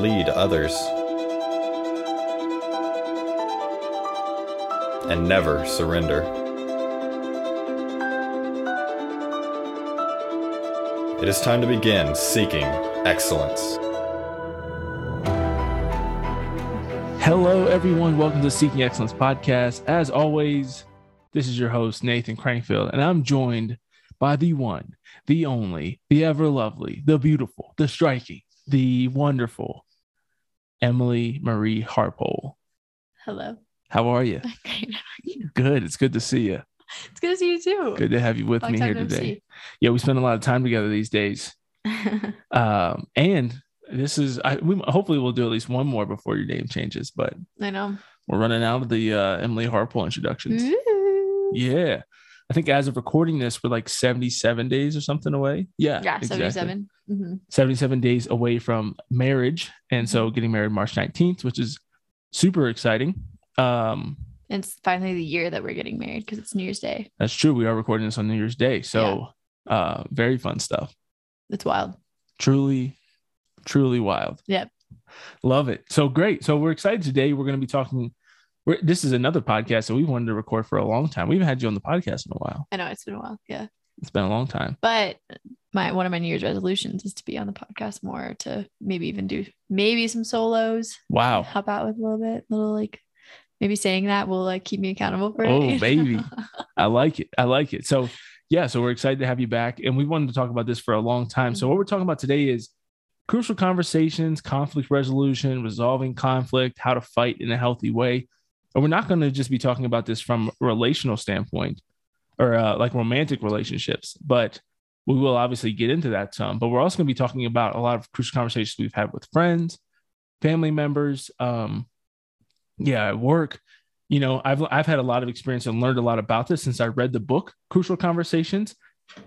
Lead others. And never surrender. It is time to begin seeking excellence. Hello, everyone. Welcome to Seeking Excellence Podcast. As always, this is your host, Nathan Crankfield, and I'm joined by the one, the only, the ever lovely, the beautiful, the striking, the wonderful Emily Marie Harpole. Hello. How are you? Good. It's good to see you. It's good to see you too. Good to have you with Long me here today. see. Yeah, we spend a lot of time together these days. Um, and this is, I, we, hopefully, we'll do at least one more before your name changes, but I know. we're running out of the uh, Emily Harpole introductions. Ooh. Yeah. I think as of recording this, we're like 77 days or something away. Yeah. Yeah, exactly. 77. hmm 77 days away from marriage. And Mm-hmm. so getting married March 19th, which is super exciting. Um, It's finally the year that we're getting married because it's New Year's Day. that's true. We are recording this on New Year's Day. So uh, very fun stuff. It's wild. Truly, truly wild. Yep. Love it. So great. So we're excited today. We're going to be talking. We're, this is another podcast that we wanted to record for a long time. We haven't had you on the podcast in a while. I know it's been a while. Yeah. It's been a long time. But my one of my New Year's resolutions is to be on the podcast more, to maybe even do maybe some solos. Wow. Help out with a little bit, little like maybe saying that will like keep me accountable for oh, it. Oh, baby. I like it. I like it. So, yeah, so we're excited to have you back. And we wanted to talk about this for a long time. So, mm-hmm. what we're talking about today is crucial conversations, conflict resolution, resolving conflict, how to fight in a healthy way. And we're not going to just be talking about this from a relational standpoint or uh, like romantic relationships, but we will obviously get into that some. But we're also going to be talking about a lot of crucial conversations we've had with friends, family members, um, yeah, at work. You know i've i've had a lot of experience and learned a lot about this since i read the book crucial conversations.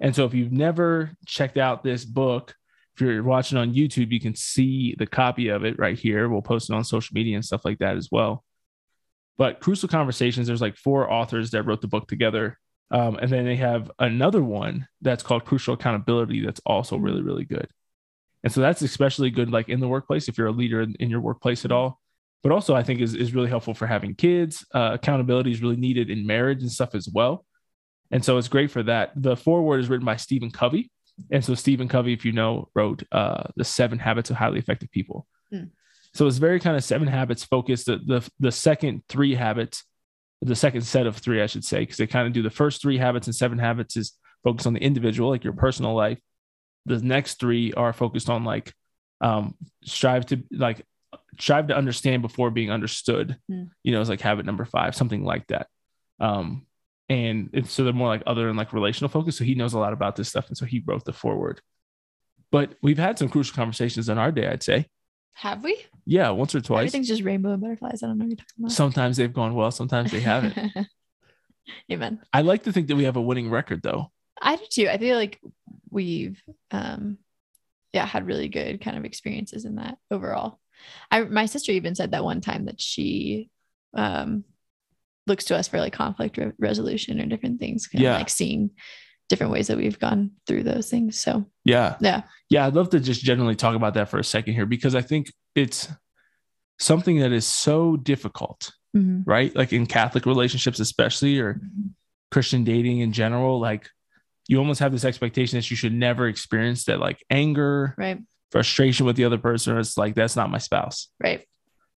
And so if you've never checked out this book if you're watching on youtube you can see the copy of it right here. We'll post it on social media and stuff like that as well but crucial conversations there's like four authors that wrote the book together um, and then they have another one that's called crucial accountability that's also really really good and so that's especially good like in the workplace if you're a leader in, in your workplace at all but also I think is, is really helpful for having kids. Uh, accountability is really needed in marriage and stuff as well. And so it's great for that. The foreword is written by Stephen Covey. And so Stephen Covey, if you know, wrote uh, the seven habits of highly effective people. Hmm. So it's very kind of seven habits focused. The, the, the second three habits, the second set of three, I should say, because they kind of do the first three habits and seven habits is focused on the individual, like your personal life. The next three are focused on like um, strive to like strive to understand before being understood. Hmm. You know, it's like habit number five, something like that. Um, and it's so they're more like other and like relational focus. So he knows a lot about this stuff, and so he wrote the forward. But we've had some crucial conversations in our day, I'd say. Have we? Yeah, once or twice. Everything's just rainbow and butterflies. I don't know what you're talking about. Sometimes they've gone well, sometimes they haven't. Amen. I like to think that we have a winning record, though. I do too. I feel like we've um yeah, had really good kind of experiences in that overall. I my sister even said that one time that she um looks to us for like conflict re- resolution or different things, kind Yeah. of like seeing different ways that we've gone through those things. So Yeah. yeah. Yeah, I'd love to just generally talk about that for a second here because I think it's something that is so difficult, Mhm. right? Like in Catholic relationships, especially, or Christian dating in general. Like you almost have this expectation that you should never experience that like anger, Right. frustration with the other person. It's like that's not my spouse, Right.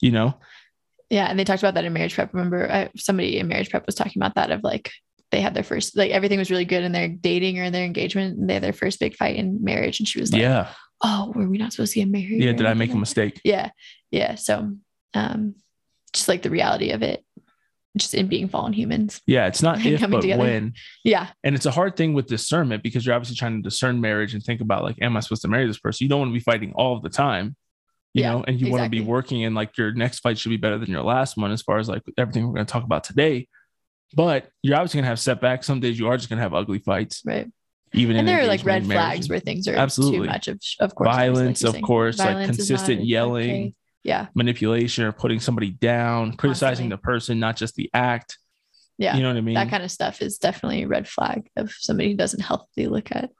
you know? Yeah. And they talked about that in marriage prep. Remember, I, somebody in marriage prep was talking about that of like, they had their first, like everything was really good in their dating or in their engagement. And they had their first big fight in marriage. And she was like, yeah. Oh, were we not supposed to get married? Yeah. Did I make a mistake? yeah yeah so um just like the reality of it just in being fallen humans Yeah. It's not if, coming but together. when. yeah And it's a hard thing with discernment because you're obviously trying to discern marriage and think about like, am I supposed to marry this person? You don't want to be fighting all the time, you Yeah, know, and you want to be working and like your next fight should be better than your last one as far as like everything we're going to talk about today. But you're obviously going to have setbacks. Some days you are just going to have ugly fights, right even and in there are like red flags where things are Absolutely. too much of of course violence, you're of course, like Violence not consistent okay. yelling, yeah manipulation, or putting somebody down, criticizing Constantly. the person, not just the act. yeah You know what I mean? that kind of stuff is definitely a red flag of somebody who doesn't healthily look at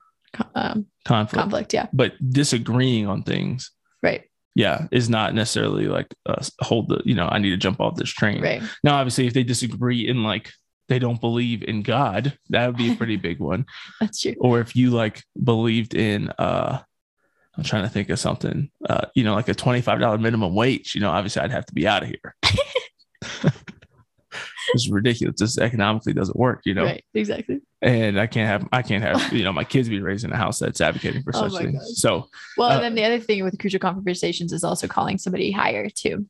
um, conflict. conflict yeah But disagreeing on things, right yeah, is not necessarily like uh, hold the, you know, I need to jump off this train. right Now, obviously, if they disagree in like they don't believe in God, that would be a pretty big one. that's true Or if you like believed in, uh, I'm trying to think of something, uh, you know, like a $25 minimum wage, you know, obviously I'd have to be out of here. It's ridiculous. This economically doesn't work, you know, right exactly and I can't have, I can't have, you know, my kids be raised in a house that's advocating for Oh such things. God. So, Well, Uh, and then the other thing with crucial conversations is also calling somebody higher too.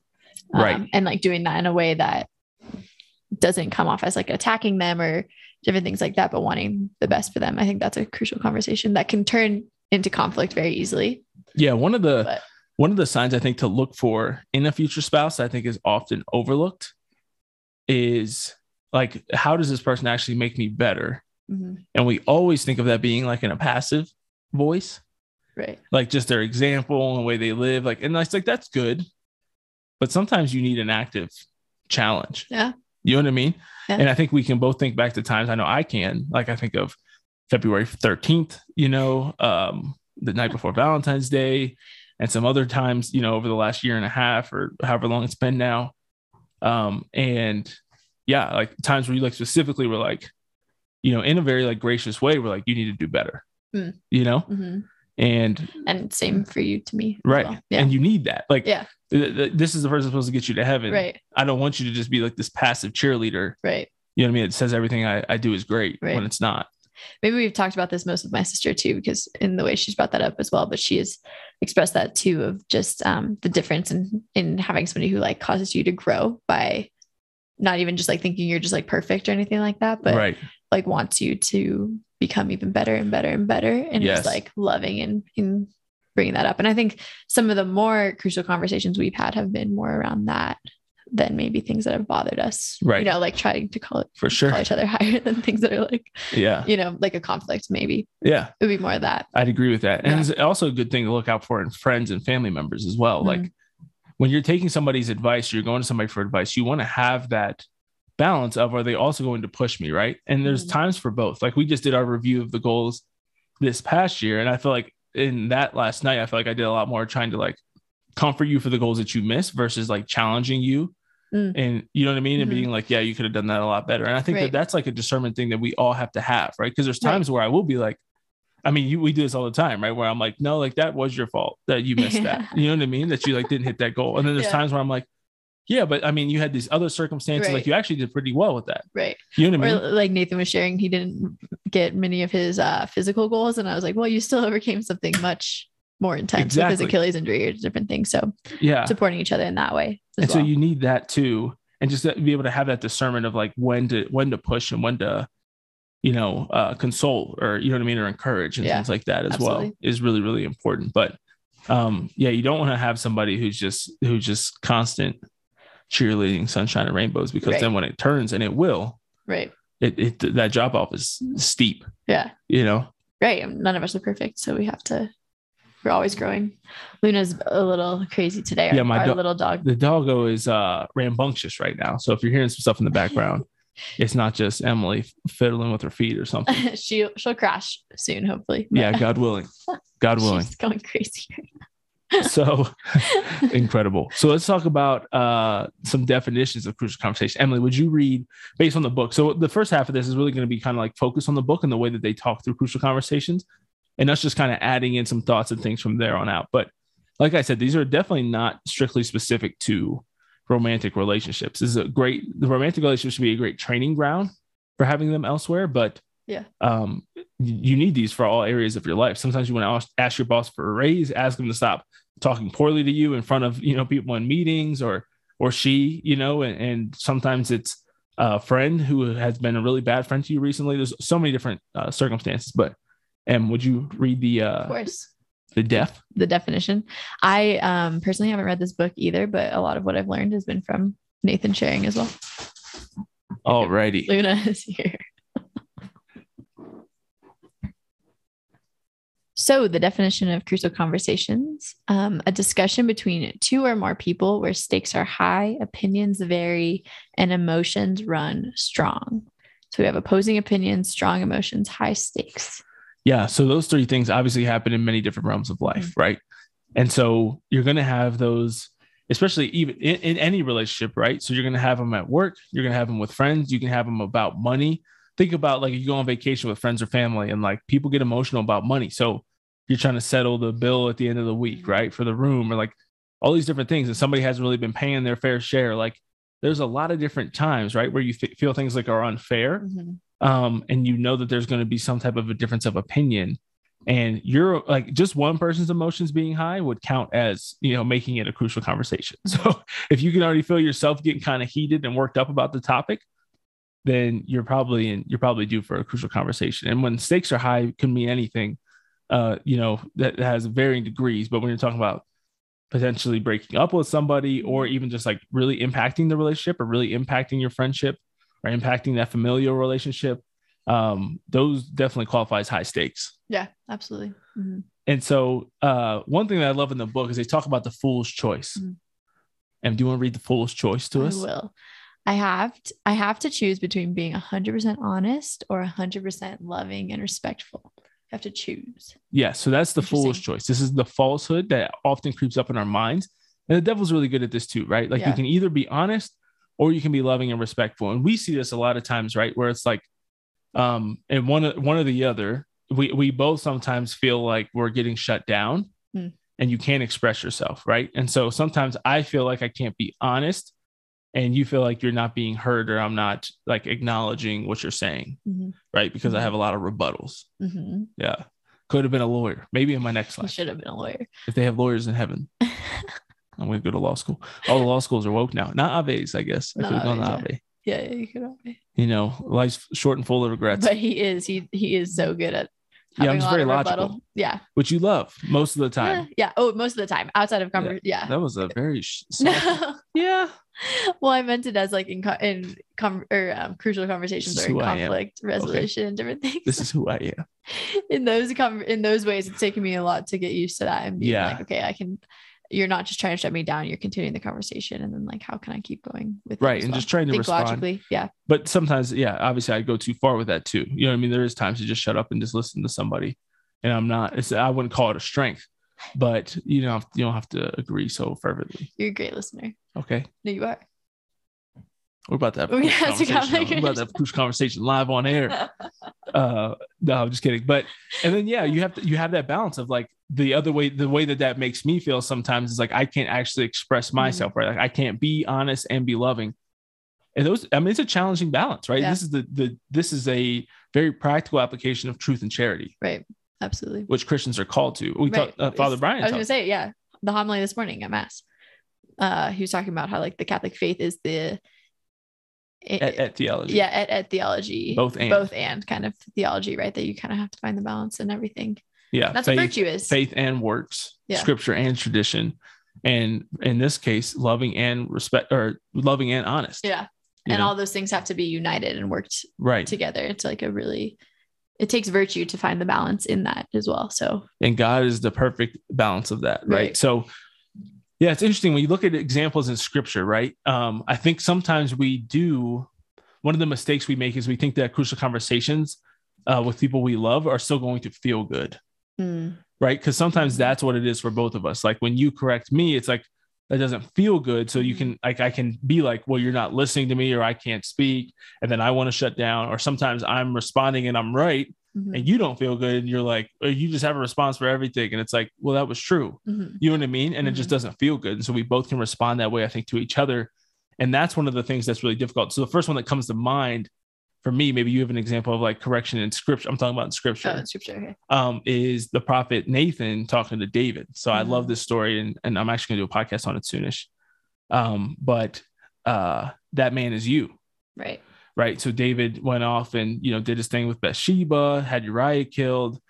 Um, Right. And like doing that in a way that doesn't come off as like attacking them or different things like that, but wanting the best for them. I think that's a crucial conversation that can turn into conflict very easily. yeah, one of the, But one of the signs I think to look for in a future spouse, I think is often overlooked, is like, how does this person actually make me better? mhm, And we always think of that being like in a passive voice, right. like just their example and the way they live. Like, and it's like, that's good. But sometimes you need an active challenge. Yeah. You know what I mean? Yeah. And I think we can both think back to times I know I can, like, I think of February 13th, you know, um, the night before Valentine's Day, and some other times, you know, over the last year and a half or however long it's been now. Um, and yeah, like times where you like specifically were like, you know, in a very like gracious way, we're like, you need to do better, Mm. you know, mhm. and And same for you to me. right, well. Yeah. and you need that. Like, Yeah. th- th- this is the person supposed to get you to heaven. right. I don't want you to just be like this passive cheerleader. Right. You know what I mean? It says everything I, I do is great Right. when it's not. Maybe we've talked about this most with my sister too, because in the way she's brought that up as well, but she has expressed that too of just um, the difference in in having somebody who like causes you to grow by not even just like thinking you're just like perfect or anything like that, but right. like wants you to become even better and better and better, and Yes. just like loving and and bringing that up. And I think some of the more crucial conversations we've had have been more around that than maybe things that have bothered us. Right. You know, like trying to call it For sure. call each other higher than things that are like, Yeah. you know, like a conflict, maybe. Yeah. It would be more of that. I'd agree with that. And Yeah. it's also a good thing to look out for in friends and family members as well. Mhm. Like when you're taking somebody's advice, you're going to somebody for advice, you want to have that balance of are they also going to push me? Right. And there's Mhm. times for both. Like we just did our review of the goals this past year. And I feel like in that last night, I feel like I did a lot more trying to like comfort you for the goals that you missed versus like challenging you. Mm. And you know what I mean? And Mhm. being like, yeah, you could have done that a lot better. And I think that that's like a discernment thing that we all have to have, right? Because there's Right. times where I will be like, I mean, you, we do this all the time, right? Where I'm like, no, like that was your fault that you missed that. You know what I mean? That you like didn't hit that goal. And then there's Yeah. times where I'm like, yeah, but I mean, you had these other circumstances, like you actually did pretty well with that. Right. You know what I Or mean? like Nathan was sharing, he didn't get many of his uh, physical goals. And I was like, well, you still overcame something much more intense with Exactly. his Achilles injury or different things. So Yeah. supporting each other in that way. as and so you need that too and just be able to have that discernment of like when to when to push and when to you know uh console or you know what i mean or encourage and Yeah, things like that as well is really really important but um yeah you don't want to have somebody who's just who's just constant cheerleading sunshine and rainbows because Right. then when it turns and it will right. it, it that drop off is steep Yeah. you know Right. None of us are perfect. So we have to, we're always growing. Luna's a little crazy today. Our, Yeah, my our do- little dog. the doggo is uh rambunctious right now so if you're hearing some stuff in the background it's not just emily fiddling with her feet or something she'll, she'll crash soon, hopefully. But yeah god willing god willing She's going crazy. so incredible. So let's talk about uh, some definitions of crucial conversation. Emily, would you read based on the book? So the first half of this is really going to be kind of like focused on the book and the way that they talk through crucial conversations, and us just kind of adding in some thoughts and things from there on out. But like I said, these are definitely not strictly specific to romantic relationships. This is a great the romantic relationship should be a great training ground for having them elsewhere, but Yeah. um, you need these for all areas of your life. Sometimes you want to ask, your boss for a raise, ask them to stop talking poorly to you in front of you know people in meetings or or she, you know, and, and sometimes it's a friend who has been a really bad friend to you recently. There's so many different uh, circumstances, but Em, would you read the Of uh, course. the def? The definition. I um, personally haven't read this book either, but a lot of what I've learned has been from Nathan sharing as well. Alrighty. Luna is here. So, the definition of crucial conversations um, a discussion between two or more people where stakes are high, opinions vary, and emotions run strong. So, we have opposing opinions, strong emotions, high stakes. Yeah. So those three things obviously happen in many different realms of life, mm-hmm. right? And so you're going to have those, especially even in, in any relationship, right? So you're going to have them at work, you're going to have them with friends, you can have them about money. Think about like you go on vacation with friends or family, and like people get emotional about money. So you're trying to settle the bill at the end of the week, mm-hmm. right? For the room or like all these different things, and somebody hasn't really been paying their fair share. Like there's a lot of different times, right, where you th- feel things like are unfair mm-hmm. Um, and you know that there's going to be some type of a difference of opinion and you're like just one person's emotions being high would count as you know making it a crucial conversation. So if you can already feel yourself getting kind of heated and worked up about the topic then you're probably in you're probably due for a crucial conversation. And when stakes are high can mean anything uh you know that has varying degrees but when you're talking about potentially breaking up with somebody or even just like really impacting the relationship or really impacting your friendship or impacting that familial relationship um those definitely qualify as high stakes Yeah, absolutely. Mhm. and so uh one thing that i love in the book is they talk about the fool's choice Mhm. and do you want to read the fool's choice to I us will. I have to, I have to choose between being 100% honest or 100% loving and respectful. You have to choose. Yeah, so that's the fool's choice. This is the falsehood that often creeps up in our minds. And the devil's really good at this too, right? Like you can either be honest or you can be loving and respectful. And we see this a lot of times, right? Where it's like um and one one or the other, we we both sometimes feel like we're getting shut down Hmm. and you can't express yourself, right? And so sometimes I feel like I can't be honest and you feel like you're not being heard or I'm not like acknowledging what you're saying, Mhm. right? Because I Mhm. have a lot of rebuttals. Mhm. Yeah. Could have been a lawyer, maybe in my next life. should have been a lawyer. If they have lawyers in heaven, I'm going to go to law school. All the law schools are woke now. Not Aves, I guess. I could have gone to Aves, Ave. yeah, yeah, you could have. You know, life's short and full of regrets, But he is he he is so good at Yeah, I'm just very logical. rebuttal. Yeah. which you love most of the time. Yeah. Oh, most of the time outside of conversation. Yeah. That was a very No. yeah. well, I meant it as like in co- in com- or um, crucial conversations or in who I am. conflict resolution and different things. This is who I am. in those com- in those ways, it's taken me a lot to get used to that and being Yeah. like, okay, I can. You're not just trying to shut me down. You're continuing the conversation, and then like, how can I keep going with Right, and well? just trying to think respond. logically? Yeah, But sometimes, yeah, obviously I go too far with that too. You know what I mean? There is times to just shut up and just listen to somebody. And I'm not, it's, I wouldn't call it a strength, but you know, you don't have to agree so fervently. you're a great listener. Okay. No, you are. We're about to have a have conversation. About to have a cruise conversation live on air. uh no i'm just kidding but and then yeah you have to you have that balance of like the other way the way that that makes me feel sometimes is like i can't actually express Mm-hmm. myself right like i can't be honest and be loving and those i mean it's a challenging balance right Yeah. this is the the this is a very practical application of truth and charity right. Absolutely. which christians are called to we Right. talked uh, father brian I was gonna say, yeah, the homily this morning at mass. Uh, he was talking about how like the Catholic faith is the at, at theology yeah at, at theology Both and. both and kind of theology right that you kind of have to find the balance and everything yeah that's faith, what virtue is faith and works Yeah. scripture and tradition and in this case loving and respect or loving and honest yeah and know? all those things have to be united and worked right together it's like a really it takes virtue to find the balance in that as well so and God is the perfect balance of that, right? Right. So, yeah, it's interesting when you look at examples in Scripture, right? Um, I think sometimes we do. One of the mistakes we make is we think that crucial conversations uh, with people we love are still going to feel good, mm, right? Because sometimes that's what it is for both of us. Like when you correct me, it's like that doesn't feel good. So you Mhm. can like I can be like, well, you're not listening to me, or I can't speak, and then I want to shut down. Or sometimes I'm responding and I'm right, Mhm. and you don't feel good, and you're like, or you just have a response for everything, and it's like, well, that was true. Mhm. You know what I mean? And it just Mhm. doesn't feel good. And so we both can respond that way, I think, to each other. And that's one of the things that's really difficult. So the first one that comes to mind for me, maybe you have an example of like correction in scripture. I'm talking about in scripture Oh, in scripture. Okay. um, is the prophet Nathan talking to David. So I love Mhm. this story, and, and I'm actually going to do a podcast on it soonish. Um, but uh, that man is you, Right. Right? So David went off and you know did his thing with Bathsheba, had Uriah killed,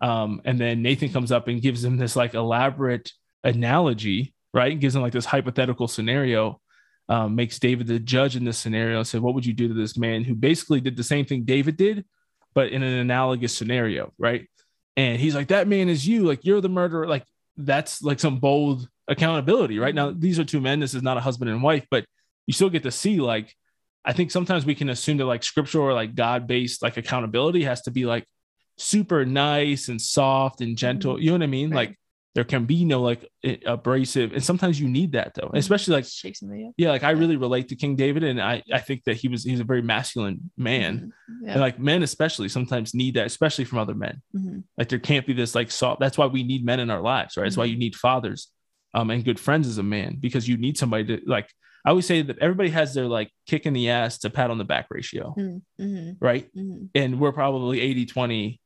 um, and then Nathan comes up and gives him this like elaborate analogy, right? And Gives him like this hypothetical scenario. Um, makes David the judge in this scenario said, What would you do to this man who basically did the same thing David did, but in an analogous scenario, right? And he's like, That man is you, like you're the murderer. Like that's like some bold accountability, right? Now, these are two men. This is not a husband and wife, but you still get to see like I think sometimes we can assume that like scriptural or like God based like accountability has to be like super nice and soft and gentle. You know what I mean? Right. Like there can be no like abrasive, and sometimes you need that though, especially like shake somebody up. yeah, like I really relate to King David, and I I think that he was he's a very masculine man, Mhm. Yeah. and like men especially sometimes need that, especially from other men. Mhm. Like there can't be this like soft. That's why we need men in our lives, right? That's why you need fathers, um, and good friends as a man because you need somebody to like. I always say that everybody has their like kick in the ass to pat on the back ratio, Mhm. Mhm. right? Mhm. And we're probably 80 20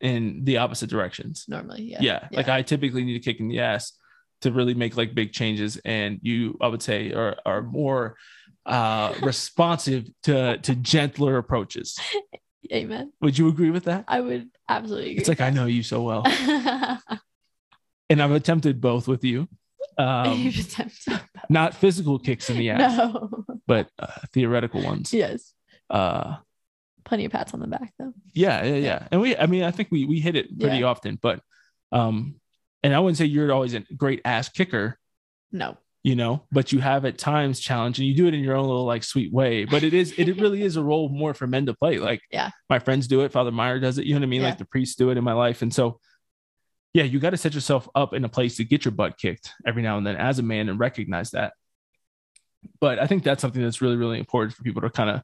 in the opposite directions. Normally. Yeah. Yeah. Like I typically need a kick in the ass to really make like big changes. And you, I would say, are are more uh responsive to to gentler approaches. Amen. Would you agree with that? I would absolutely agree. It's like I know you so well. And I've attempted both with you. Um not physical kicks in the ass, No. but uh, theoretical ones. yes. Uh Plenty of pats on the back though. yeah, yeah, yeah. And we I mean, I think we we hit it pretty Yeah. often, but um and I wouldn't say you're always a great ass kicker, No. you know, but you have at times challenge and you do it in your own little like sweet way. But it is, it really is a role more for men to play. Like, Yeah. my friends do it, Father Meyer does it, you know what I mean? Yeah. Like the priests do it in my life. And so, yeah, you got to set yourself up in a place to get your butt kicked every now and then as a man and recognize that. But I think that's something that's really, really important for people to kind of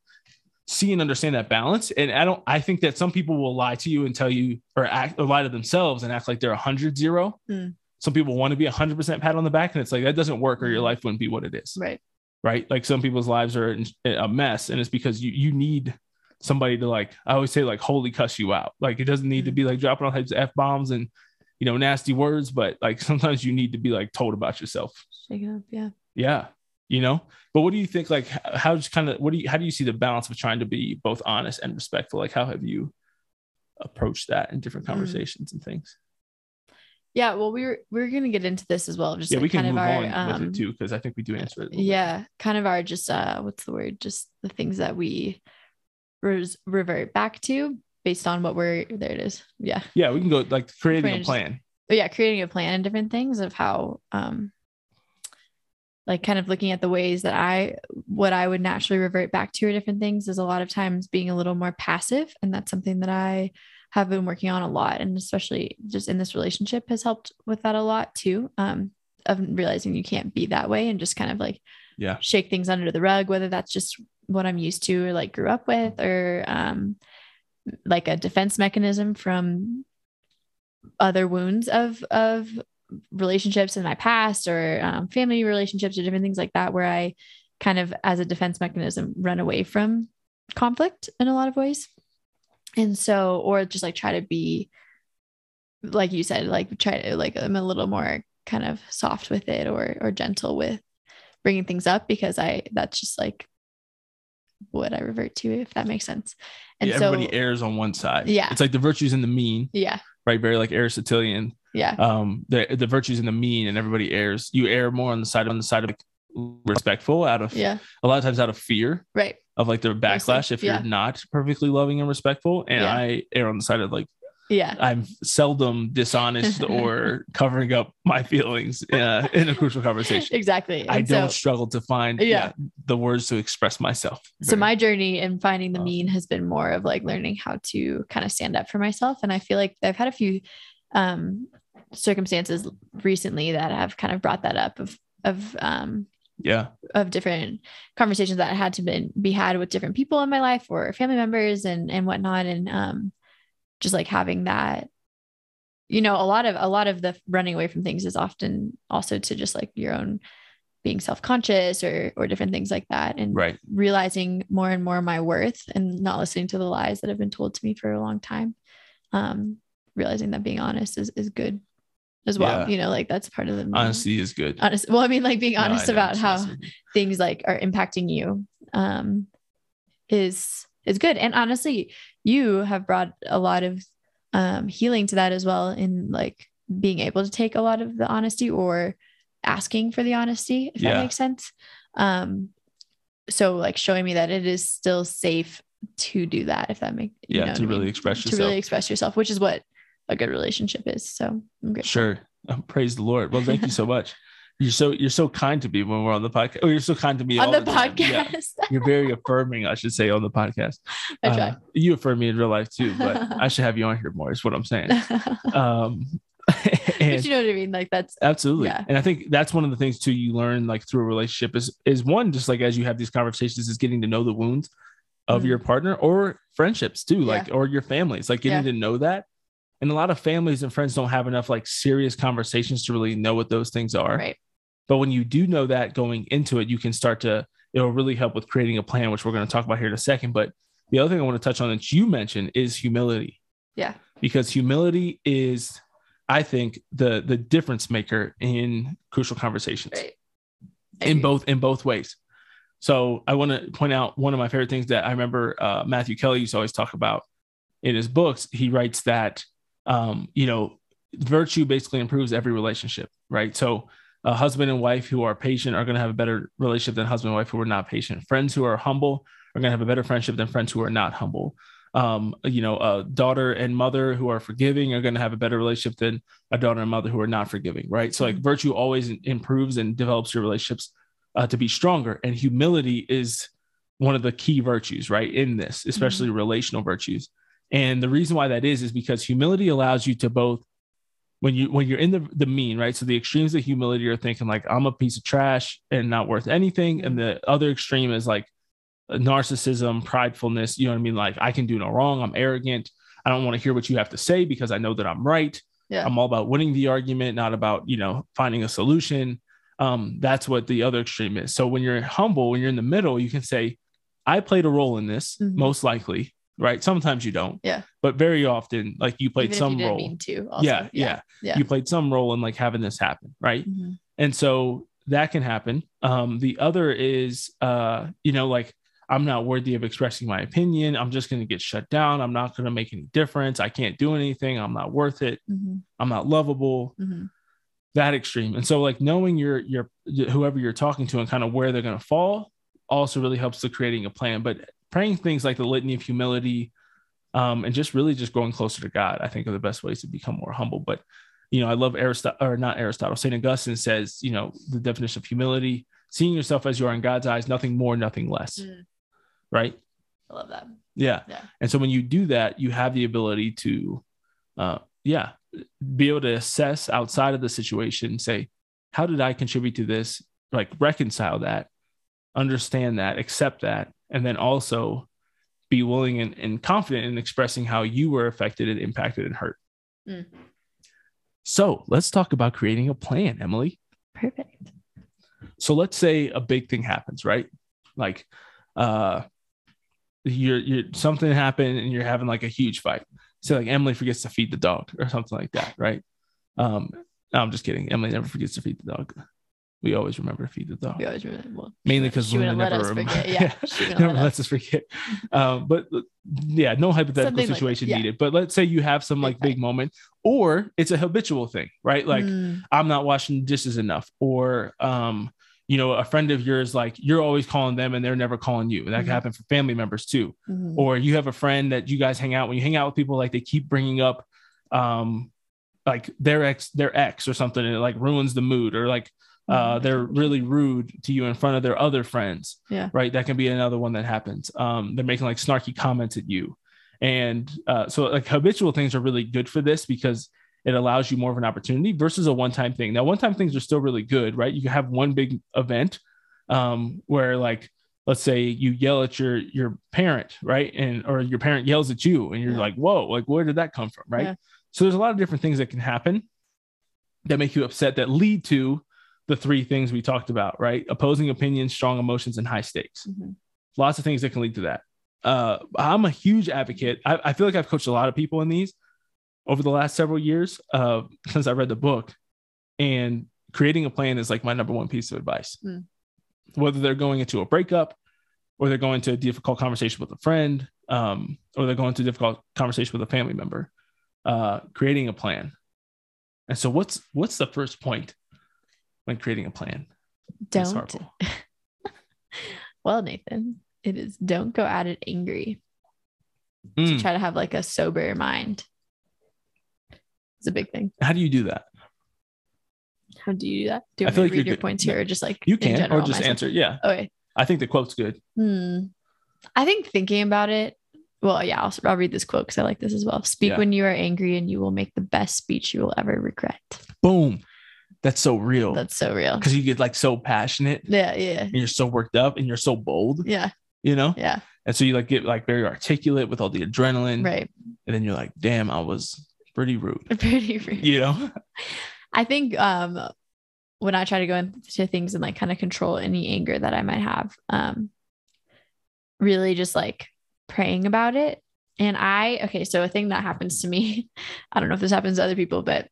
see and understand that balance. And I don't, I think that some people will lie to you and tell you or act or lie to themselves and act like they're a hundred zero. Hmm. Some people want to be a hundred percent pat on the back, and it's like that doesn't work, or your Mhm. life wouldn't be what it is Right. right? Like some people's lives are in- a mess, and it's because you you need somebody to like. I always say like holy cuss you out. Like it doesn't need to be like dropping all types of f bombs and you know nasty words, but like sometimes you need to be like told about yourself. Shake up. Yeah. Yeah, you know. But what do you think? Like h- how's kind of what do you how do you see the balance of trying to be both honest and respectful? Like how have you approached that in different Mm. conversations and things? Yeah. Well, we were we are gonna get into this as well. Just yeah, like we can kind move of our on um, with it too because I think we do answer it. little bit. yeah kind of our just uh what's the word just the things that we res- revert back to based on what we're there it is yeah yeah, we can go like creating a plan. but yeah creating a plan and different things of how um like kind of looking at the ways that i what i would naturally revert back to or different things is a lot of times being a little more passive and that's something that i have been working on a lot and especially just in this relationship has helped with that a lot too um of realizing you can't be that way and just kind of like Yeah. shake things under the rug whether that's just what i'm used to or like grew up with or um like a defense mechanism from other wounds of of relationships in my past or um, family relationships or different things like that where i kind of as a defense mechanism run away from conflict in a lot of ways. And so or just like try to be like you said like try to like i'm a little more kind of soft with it or or gentle with bringing things up because i that's just like what i revert to if that makes sense and yeah, so everybody errs on one side. Yeah. It's like the virtues and the mean, yeah right? Very like Aristotelian. yeah Um, the the virtues and the mean, and everybody errs. You err more on the side on the side of respectful, out of yeah a lot of times out of fear right of like the backlash if yeah. you're not perfectly loving and respectful. And Yeah. I err on the side of like yeah I'm seldom dishonest or covering up my feelings uh, in a crucial conversation. exactly I And don't struggle to find Yeah. yeah, the words to express myself. so Very- my journey in finding the mean has been more of like learning how to kind of stand up for myself and i feel like i've had a few um circumstances recently that have kind of brought that up of of um Yeah. of different conversations that had to been, be had with different people in my life or family members and and whatnot and um just like having that you know a lot of a lot of the running away from things is often also to just like your own being self-conscious or or different things like that and Right. realizing more and more my worth and not listening to the lies that have been told to me for a long time um realizing that being honest is is good as well Yeah. you know like that's part of the Honesty is good. honest well i mean like being honest know about how things like are impacting you um is is good and honestly you have brought a lot of um healing to that as well in like being able to take a lot of the honesty or asking for the honesty if Yeah. that makes sense um so like showing me that it is still safe to do that if that makes Yeah, to really express yourself to really express yourself which is what a good relationship is so I'm grateful. Sure. Praise the Lord. Well, thank you so much. You're so you're so kind to me when we're on the podcast. Oh, you're so kind to me on all the, time. Yeah. podcast You're very affirming, I should say, on the podcast. I Uh, try. you affirm me in real life too, but I should have you on here more. Is what I'm saying. Um, but you know what I mean? Like that's absolutely, Yeah. and I think that's one of the things too you learn like through a relationship is is one just like as you have these conversations is getting to know the wounds of Mhm. your partner or friendships too, Yeah. like or your families, like getting Yeah. to know that. And a lot of families and friends don't have enough like serious conversations to really know what those things are. right. But when you do know that going into it, you can start to, it'll really help with creating a plan, which we're going to talk about here in a second. But the other thing I want to touch on that you mentioned is humility. Yeah. Because humility is, I think, the the difference maker in crucial conversations Right. In both in both ways. So I want to point out one of my favorite things that I remember uh, Matthew Kelly used to always talk about in his books. He writes that um, you know virtue basically improves every relationship, right? So a husband and wife who are patient are going to have a better relationship than husband and wife who are not patient. Friends who are humble are going to have a better friendship than friends who are not humble. Um, you know, a daughter and mother who are forgiving are going to have a better relationship than a daughter and mother who are not forgiving, right? So like virtue always improves and develops your relationships uh, to be stronger, and humility is one of the key virtues, right? In this, especially relational virtues. And the reason why that is is because humility allows you to both when you when you're in the the mean, right? So the extremes of humility are thinking like I'm a piece of trash and not worth anything, and the other extreme is like narcissism, pridefulness. You know what I mean? Like I can do no wrong. I'm arrogant. I don't want to hear what you have to say because I know that I'm right. Yeah. I'm all about winning the argument, not about you know finding a solution. Um, that's what the other extreme is. So when you're humble, when you're in the middle, you can say, "I played a role in this, Mhm. most likely." Right? Sometimes you don't. Yeah. But very often, like you played Even some you role. to. Also. yeah, yeah, Yeah. You played some role in like having this happen, right? Mhm. and so that can happen um the other is uh you know like i'm not worthy of expressing my opinion i'm just going to get shut down i'm not going to make any difference i can't do anything i'm not worth it Mhm. i'm not lovable Mhm. that extreme and so like knowing your your whoever you're talking to and kind of where they're going to fall also really helps to creating a plan but praying things like the litany of humility um and just really just growing closer to god i think are the best ways to become more humble but you know, I love Aristotle or not Aristotle. St. Augustine says, you know, the definition of humility, seeing yourself as you are in God's eyes, nothing more, nothing less. Mm. Right. I love that. Yeah. Yeah. And so when you do that, you have the ability to, uh, yeah, be able to assess outside of the situation, say, how did I contribute to this? Like reconcile that, understand that, accept that, and then also be willing and, and confident in expressing how you were affected and impacted and hurt. Mm. So let's talk about creating a plan, Emily. Perfect. So let's say a big thing happens, right? Like, uh, you're you're something happened and you're having like a huge fight. So like Emily forgets to feed the dog or something like that, right? Um, no, I'm just kidding. Emily never forgets to feed the dog. We always remember to feed the dog. We always remember. Well, Mainly because Luna let never rem- forget. Yeah. Never let lets us. forget. Um, but yeah, no hypothetical Something like situation yeah. needed. But let's say you have some like big moment, or it's a habitual thing, right? Like Mm, I'm not washing dishes enough, or um, you know, a friend of yours, like you're always calling them and they're never calling you. That Mhm. can happen for family members too. mhm. Or you have a friend that you guys hang out when you hang out with people, like they keep bringing up, um, like their ex, their ex or something, and it like ruins the mood, or like uh, Mhm. they're really rude to you in front of their other friends. Yeah. Right. That can be another one that happens. Um, they're making like snarky comments at you. And uh, so like habitual things are really good for this because it allows you more of an opportunity versus a one-time thing. Now, one-time things are still really good, right? You can have one big event um, where like let's say you yell at your your parent, right? And or your parent yells at you and you're Yeah. like, whoa, like where did that come from? Right. Yeah. So there's a lot of different things that can happen that make you upset that lead to the three things we talked about, right? Opposing opinions, strong emotions, and high stakes. Mhm. Lots of things that can lead to that. Uh, I'm a huge advocate. I, I feel like I've coached a lot of people in these over the last several years uh, since I read the book. And creating a plan is like my number one piece of advice. Mm. Whether they're going into a breakup, or they're going to a difficult conversation with a friend, um, or they're going to a difficult conversation with a family member, uh, creating a plan. And so, what's what's the first point when creating a plan? Don't. Well, Nathan, it is don't go at it angry. So Mm, try to have like a sober mind. It's a big thing. How do you do that? How do you do that? Do you I feel like read you're your good. points here or just like You can, or just my answer. Yeah, Okay. I think the quote's good. Hmm. I think thinking about it. Well, yeah, I'll, I'll read this quote because I like this as well. Speak Yeah. when you are angry, and you will make the best speech you will ever regret. Boom. That's so real. That's so real. because you get like so passionate Yeah, yeah, and you're so worked up and you're so bold, yeah, you know? yeah. And so you like get like very articulate with all the adrenaline. Right. And then you're like, damn, I was pretty rude. Pretty. free. You know? I think um when I try to go into things and like kind of control any anger that I might have, um, really just like praying about it. And I, okay, so a thing that happens to me, I don't know if this happens to other people, but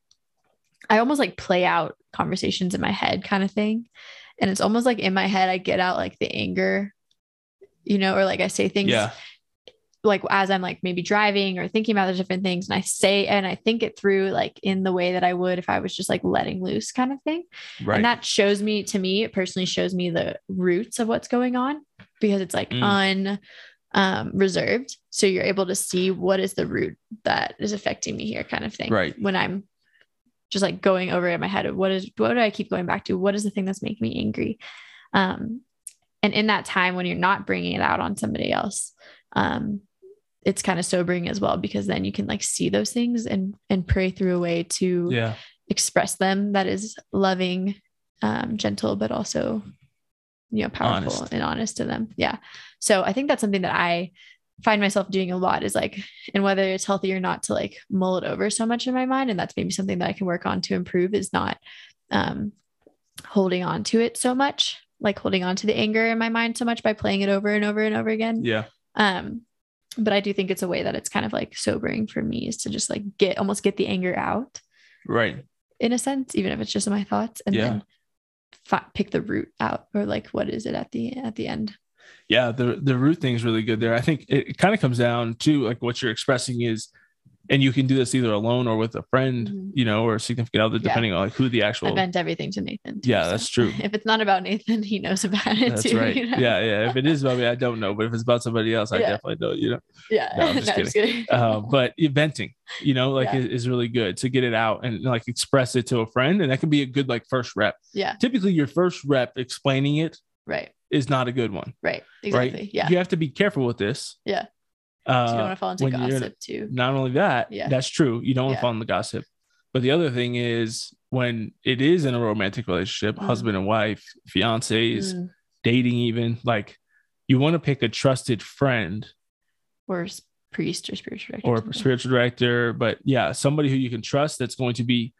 I almost like play out conversations in my head kind of thing. And it's almost like in my head, I get out like the anger, you know, or like I say things Yeah. like as I'm like maybe driving or thinking about the different things and I say and I think it through like in the way that I would if I was just like letting loose kind of thing. Right. And that shows me to me, it personally shows me the roots of what's going on because it's like Mm. un um reserved. So you're able to see what is the root that is affecting me here kind of thing. Right. When I'm just like going over in my head of what is what do I keep going back to? What is the thing that's making me angry? Um and in that time when you're not bringing it out on somebody else, um it's kind of sobering as well because then you can like see those things and and pray through a way to yeah. express them that is loving um gentle but also you know powerful Honest. and honest to them yeah so i think that's something that i find myself doing a lot is like and whether it's healthy or not to like mull it over so much in my mind and that's maybe something that i can work on to improve is not um holding on to it so much like holding on to the anger in my mind so much by playing it over and over and over again Yeah. um, but I do think it's a way that it's kind of like sobering for me is to just like get almost get the anger out Right. in a sense, even if it's just my thoughts, and Yeah. then fi- pick the root out or like what is it at the at the end. Yeah. The the root thing is really good there. I think it, it kind of comes down to like what you're expressing is, and you can do this either alone or with a friend, Mhm. you know, or a significant other, Yeah. depending on like who the actual. I vent everything to Nathan. too, Yeah, so that's true. If it's not about Nathan, he knows about it That's too. right. you know? Yeah, yeah. If it is about me, I don't know. But if it's about somebody else, I Yeah. definitely know. You know. yeah. No, I'm just kidding. Uh, but venting, you know, like Yeah. is really good to get it out and like express it to a friend, and that can be a good like first rep. yeah. Typically, your first rep explaining it Right. Is not a good one, Right. Exactly. right? Yeah. You have to be careful with this. Yeah. Uh, so you don't want to fall into when you're in gossip too. not only that, Yeah. that's true. You don't want Yeah. to fall into gossip. But the other thing is when it is in a romantic relationship, Mm. husband and wife, fiancés, Mm. dating, even like you want to pick a trusted friend Or priest or spiritual director. or spiritual director, but yeah, somebody who you can trust that's going to be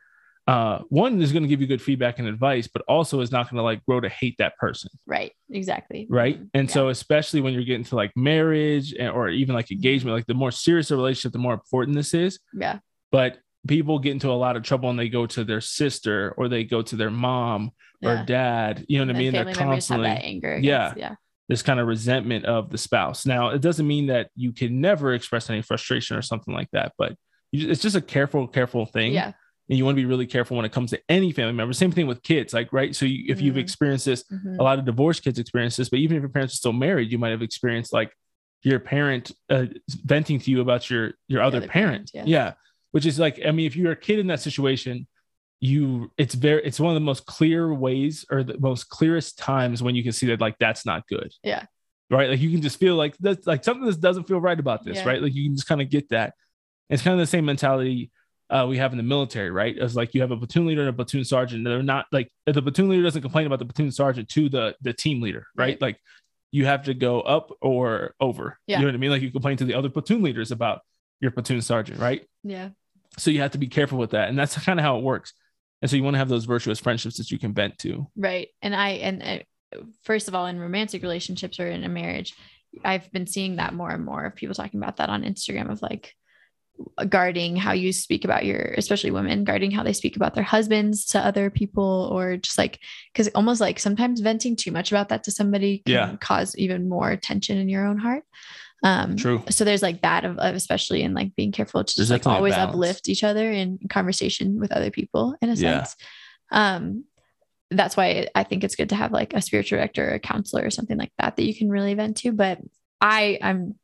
uh one is going to give you good feedback and advice, but also is not going to like grow to hate that person. Right. Exactly. Right. Mhm. And Yeah. so, especially when you're getting to like marriage and, or even like engagement, like the more serious the relationship, the more important this is. yeah. But people get into a lot of trouble when they go to their sister or they go to their mom or dad. You know what I mean? They're constantly that anger. Yeah. against- Yeah. this kind of resentment of the spouse. Now, it doesn't mean that you can never express any frustration or something like that, but you, it's just a careful, careful thing. Yeah. And you want to be really careful when it comes to any family member. Same thing with kids, like, right? So you, if you've Mhm. experienced this, Mhm. a lot of divorced kids experience this, but even if your parents are still married, you might have experienced like your parent uh, venting to you about your your other, other parent. parent, yeah. Which is like, I mean, if you're a kid in that situation, you it's very it's one of the most clear ways or the most clearest times when you can see that like that's not good. Yeah. Right. Like you can just feel like that's like something that doesn't feel right about this, Yeah. right? Like you can just kind of get that. It's kind of the same mentality uh, we have in the military, right? It's like you have a platoon leader and a platoon sergeant. They're not like the platoon leader doesn't complain about the platoon sergeant to the the team leader, right? Right. Like you have to go up or over. Yeah. You know what I mean? Like you complain to the other platoon leaders about your platoon sergeant, right? Yeah. So you have to be careful with that, and that's kind of how it works. And so you want to have those virtuous friendships that you can vent to. Right. And I, and uh, first of all, in romantic relationships or in a marriage, I've been seeing that more and more of people talking about that on Instagram of like guarding how you speak about your, especially women, guarding how they speak about their husbands to other people, or just like, because almost like sometimes venting too much about that to somebody can Yeah. cause even more tension in your own heart. Um, True. so there's like that of, of especially in like being careful to There's just like always balance. uplift each other in conversation with other people in a Yeah. sense. Um, that's why I think it's good to have like a spiritual director or a counselor or something like that that you can really vent to. But I I'm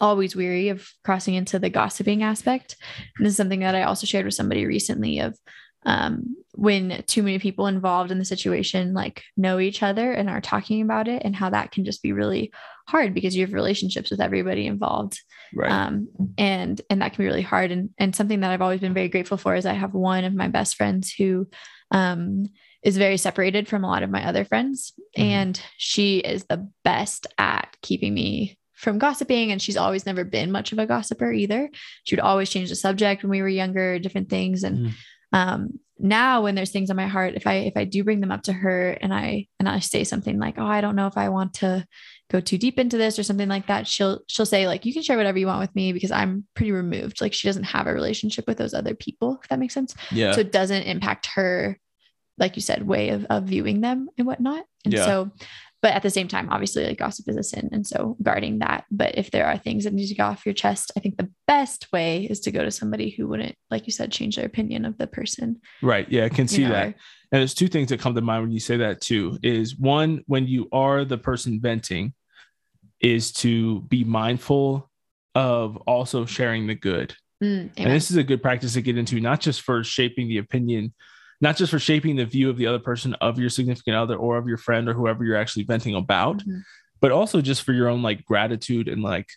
always weary of crossing into the gossiping aspect. And this is something that I also shared with somebody recently of um, when too many people involved in the situation like know each other and are talking about it and how that can just be really hard because you have relationships with everybody involved Right. um, and and that can be really hard and and something that i've always been very grateful for is i have one of my best friends who um, is very separated from a lot of my other friends Mhm. and she is the best at keeping me from gossiping and she's always never been much of a gossiper either she would always change the subject when we were younger different things and Mhm. um now when there's things on my heart if i if i do bring them up to her and i and i say something like oh i don't know if i want to go too deep into this or something like that she'll she'll say like you can share whatever you want with me because i'm pretty removed like she doesn't have a relationship with those other people if that makes sense yeah. so it doesn't impact her like you said way of, of viewing them and whatnot and Yeah. so but at the same time obviously like gossip is a sin and so guarding that but if there are things that need to go off your chest i think the best way is to go to somebody who wouldn't like you said change their opinion of the person right. Yeah. I can you see know, that. or- And there's two things that come to mind when you say that too. Is one when you are the person venting, is to be mindful of also sharing the good. Mm, And this is a good practice to get into, not just for shaping the opinion, not just for shaping the view of the other person, of your significant other, or of your friend, or whoever you're actually venting about, Mhm. but also just for your own like gratitude and like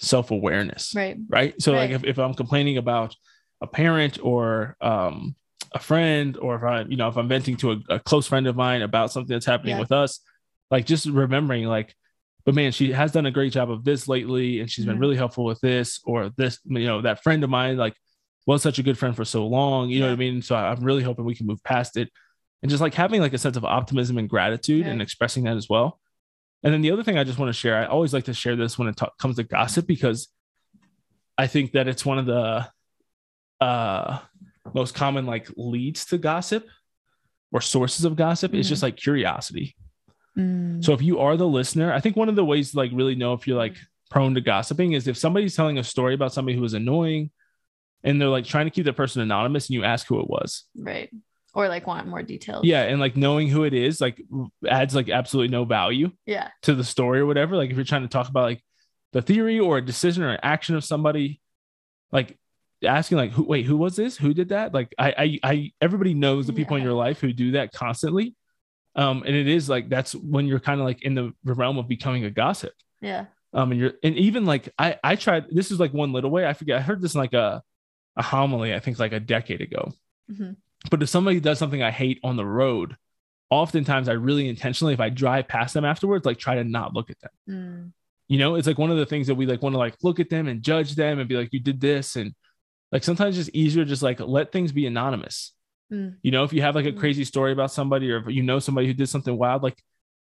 self awareness. right Right. So, like, if, if I'm complaining about a parent or um, a friend, or if I'm, you know, if I'm venting to a, a close friend of mine about something that's happening Yeah. with us, like just remembering, like, but man, she has done a great job of this lately, and she's been Mhm. really helpful with this or this. You know, that friend of mine, like, was such a good friend for so long. You know Yeah. what I mean? So I'm really hoping we can move past it, and just like having like a sense of optimism and gratitude and expressing that as well. And then the other thing I just want to share, I always like to share this when it comes to gossip because I think that it's one of the uh, most common like leads to gossip or sources of gossip is Mhm. just like curiosity. Mm, So if you are the listener, I think one of the ways to like really know if you're like prone to gossiping is if somebody's telling a story about somebody who is annoying and they're like trying to keep the person anonymous and you ask who it was. right or like want more details Yeah. And like knowing who it is like adds like absolutely no value yeah to the story or whatever. Like if you're trying to talk about like the theory or a decision or an action of somebody, like asking like who wait, who was this? Who did that? Like I I, I everybody knows the people in your life who do that constantly. Um, and it is like that's when you're kind of like in the realm of becoming a gossip. yeah Um, and you're and even like I I tried this is like one little way. I forget I heard this in like a a homily, I think like a decade ago. Mhm. But if somebody does something I hate on the road, oftentimes I really intentionally, if I drive past them afterwards, like try to not look at them. Mm, You know, it's like one of the things that we like want to like look at them and judge them and be like, you did this. And like sometimes it's easier just like let things be anonymous. Mm. You know, if you have like a Mm. crazy story about somebody or if you know somebody who did something wild, like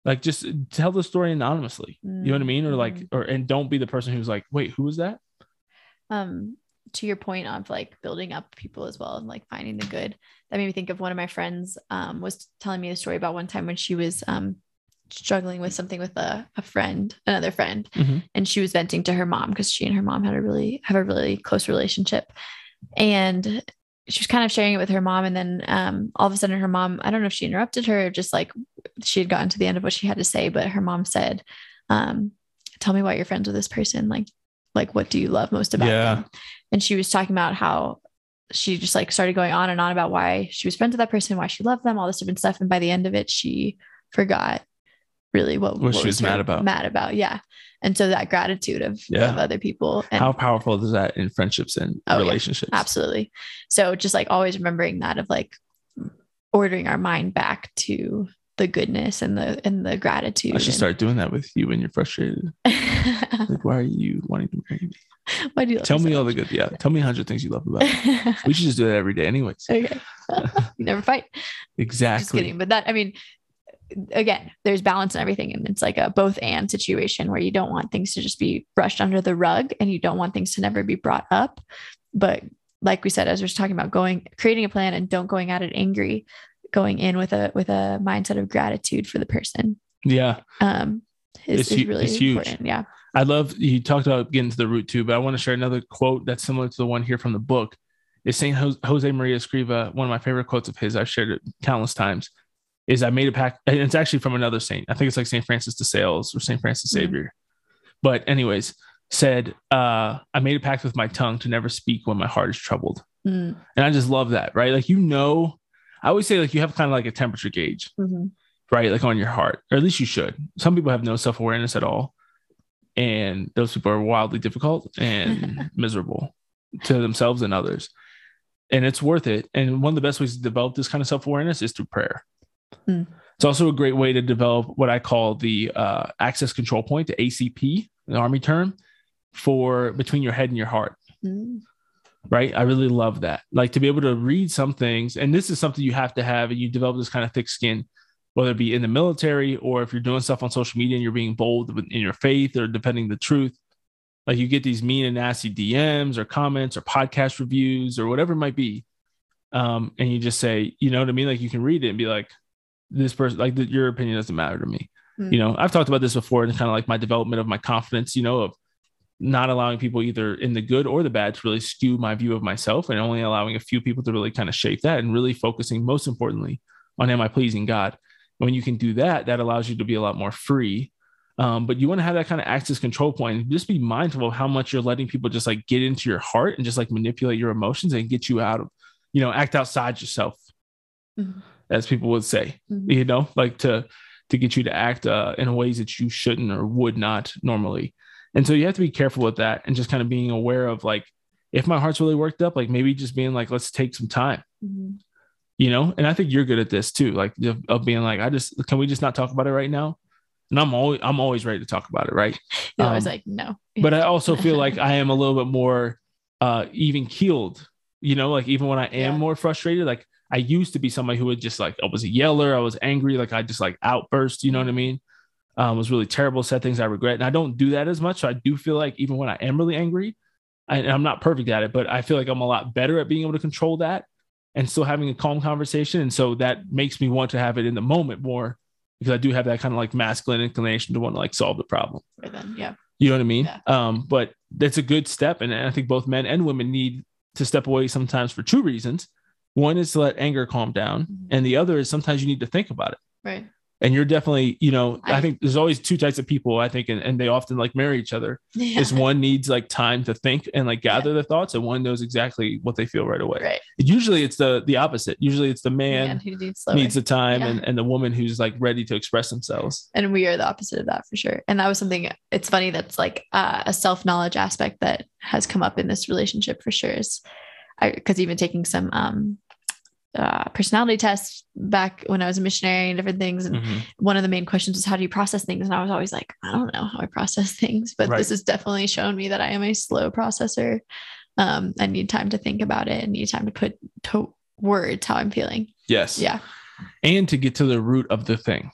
like just tell the story anonymously. You know what I mean? Or like Mhm. or and don't be the person who's like, wait, who was that? um to your point of like building up people as well and like finding the good that made me think of one of my friends um was telling me a story about one time when she was um struggling with something with a, a friend another friend Mhm. and she was venting to her mom because she and her mom had a really have a really close relationship and she was kind of sharing it with her mom and then um all of a sudden her mom i don't know if she interrupted her or just like she had gotten to the end of what she had to say but her mom said um tell me why you're friends with this person like like what do you love most about Yeah. them and she was talking about how she just like started going on and on about why she was friends with that person why she loved them all this different stuff and by the end of it she forgot really what, What what she was mad about. Mad about, yeah. And so that gratitude of, Yeah. of other people and How powerful is that in friendships and Oh, yeah. relationships? absolutely. So just like always remembering that of like ordering our mind back to the goodness and the and the gratitude. I should start doing that with you when you're frustrated. Like, why are you wanting to marry me? Why do you love Tell me so all the good. Yeah. Tell me a hundred things you love about me. We should just do that every day, anyways. okay. you never fight. Exactly. Just kidding. But that, I mean, again, there's balance and everything. And it's like a both and situation where you don't want things to just be brushed under the rug and you don't want things to never be brought up. But like we said, as we're talking about going, creating a plan and don't going at it angry, going in with a, with a mindset of gratitude for the person. Yeah. Um, is, It's is really it's huge. important. Yeah. I love you talked about getting to the root too, but I want to share another quote that's similar to the one here from the book. It's Saint Jose, Maria Escriva. One of my favorite quotes of his. I've shared it countless times. Is I made a pact, and it's actually from another saint. I think it's like Saint Francis de Sales or Saint Francis Mhm. Xavier. But anyways, said uh, I made a pact with my tongue to never speak when my heart is troubled, Mm, and I just love that. Right, like you know, I always say like you have kind of like a temperature gauge mhm. right? Like on your heart, or at least you should. Some people have no self awareness at all. And those people are wildly difficult and miserable to themselves and others. And it's worth it. And one of the best ways to develop this kind of self awareness is through prayer. Mm. It's also a great way to develop what I call the uh, access control point, the ACP, the Army term, for between your head and your heart Mm, right? I really love that. Like to be able to read some things, and this is something you have to have, and you develop this kind of thick skin, whether it be in the military or if you're doing stuff on social media and you're being bold in your faith or defending the truth. Like you get these mean and nasty DMs or comments or podcast reviews or whatever it might be. Um, and you just say, you know what I mean? Like you can read it and be like, this person, like the, your opinion doesn't matter to me. Mm. You know, I've talked about this before and kind of like my development of my confidence, you know, of not allowing people either in the good or the bad to really skew my view of myself and only allowing a few people to really kind of shape that and really focusing most importantly on am I pleasing God? When you can do that, that allows you to be a lot more free. Um, but you want to have that kind of access control point and just be mindful of how much you're letting people just like get into your heart and just like manipulate your emotions and get you out of, you know, act outside yourself, Mhm. as people would say, Mhm. you know, like to to get you to act uh, in ways that you shouldn't or would not normally. And so you have to be careful with that and just kind of being aware of like, if my heart's really worked up, like maybe just being like, let's take some time, Mhm. you know? And I think you're good at this too, like of, being like, I just, can we just not talk about it right now? And I'm always, I'm always ready to talk about it. Right. No, I was Um, like, no. But I also feel like I am a little bit more uh, even keeled, you know, like even when I am Yeah. more frustrated, like I used to be somebody who would just like, I was a yeller, I was angry, like I just like outburst, you know what I mean? Um, was really terrible, said things I regret. And I don't do that as much. So I do feel like even when I am really angry, I, and I'm not perfect at it, but I feel like I'm a lot better at being able to control that and still having a calm conversation. And so that makes me want to have it in the moment more because I do have that kind of like masculine inclination to want to like solve the problem. For them, yeah. You know what I mean? Yeah. Um, but that's a good step. And I think both men and women need to step away sometimes for two reasons. One is to let anger calm down, Mhm. and the other is sometimes you need to think about it. Right. And you're definitely, you know, I, I- think there's always two types of people, I think, and, and they often like marry each other. Yeah. Is one needs like time to think and like gather their thoughts, and one knows exactly what they feel right away. Right. Usually it's the the opposite. Usually it's the man, Man who needs needs the time Yeah. and, and the woman who's like ready to express themselves. and we are the opposite of that for sure and that was something it's funny that's like uh, a self-knowledge aspect that has come up in this relationship for sure is because even taking some um uh, personality tests back when I was a missionary and different things. And Mhm. one of the main questions was, How do you process things? And I was always like, I don't know how I process things, but Right. this has definitely shown me that I am a slow processor. Um, I need time to think about it and need time to put to words how I'm feeling. Yes. Yeah. And to get to the root of the thing.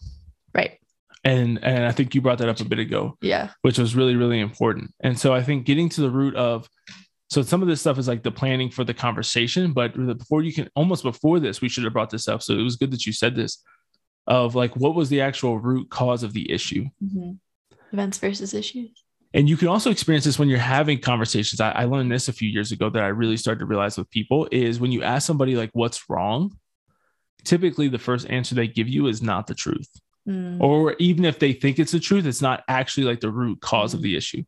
Right. And and I think you brought that up a bit ago. Yeah. which was really really important and so i think getting to the root of so some of this stuff is like the planning for the conversation but before you can almost before this we should have brought this up so it was good that you said this of like what was the actual root cause of the issue Mhm. Events versus issues. and you can also experience this when you're having conversations I, I learned this a few years ago that i really started to realize with people is when you ask somebody like what's wrong typically the first answer they give you is not the truth Mm. or even if they think it's the truth, it's not actually like the root cause of the issue.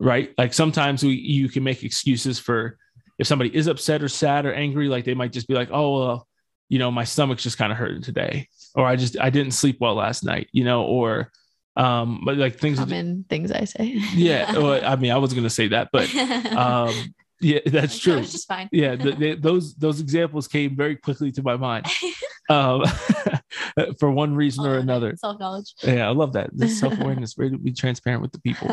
Right. Like sometimes we, you can make excuses for if somebody is upset or sad or angry, like they might just be like, oh, well, you know, my stomach's just kind of hurting today. or I just I didn't sleep well last night, you know, or um, but like things. Common things I say. Yeah, well, I mean, I was gonna say that, but um, yeah, that's Like, true. It's just fine. yeah, the, the, those those examples came very quickly to my mind, um, for one reason or another. Self knowledge. Yeah, I love that. This self awareness, ready to be transparent with the people.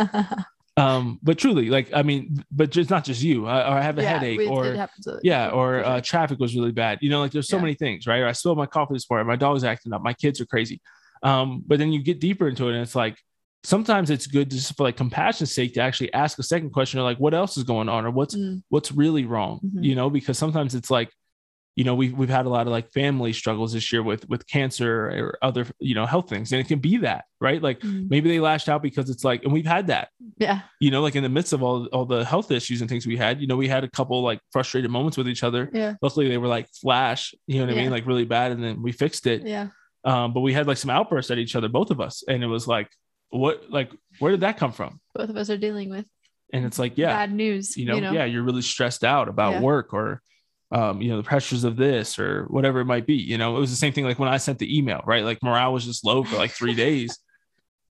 Um, but truly, like, I mean, but just not just you. I, or I have a headache, it, or yeah, or uh, traffic was really bad. You know, like there's so Yeah. many things, right? Or I spilled my coffee this morning. My dog's acting up. My kids are crazy. Um, but then you get deeper into it, and it's like sometimes it's good just for like compassion's sake to actually ask a second question, or like, what else is going on, or what's Mm, what's really wrong Mhm. you know because sometimes it's like you know we've, we've had a lot of like family struggles this year with with cancer or other you know health things and it can be that right like mm. maybe they lashed out because it's like and we've had that yeah. you know like in the midst of all all the health issues and things we had you know we had a couple like frustrated moments with each other Yeah. luckily they were like flash you know what i mean like really bad and then we fixed it Yeah. um but we had like some outbursts at each other both of us and it was like what like where did that come from Both of us are dealing with and it's like yeah bad news. you know, yeah, you're really stressed out about Yeah. work or um, you know, the pressures of this or whatever it might be. You know, it was the same thing like when I sent the email, right? Like morale was just low for like three days.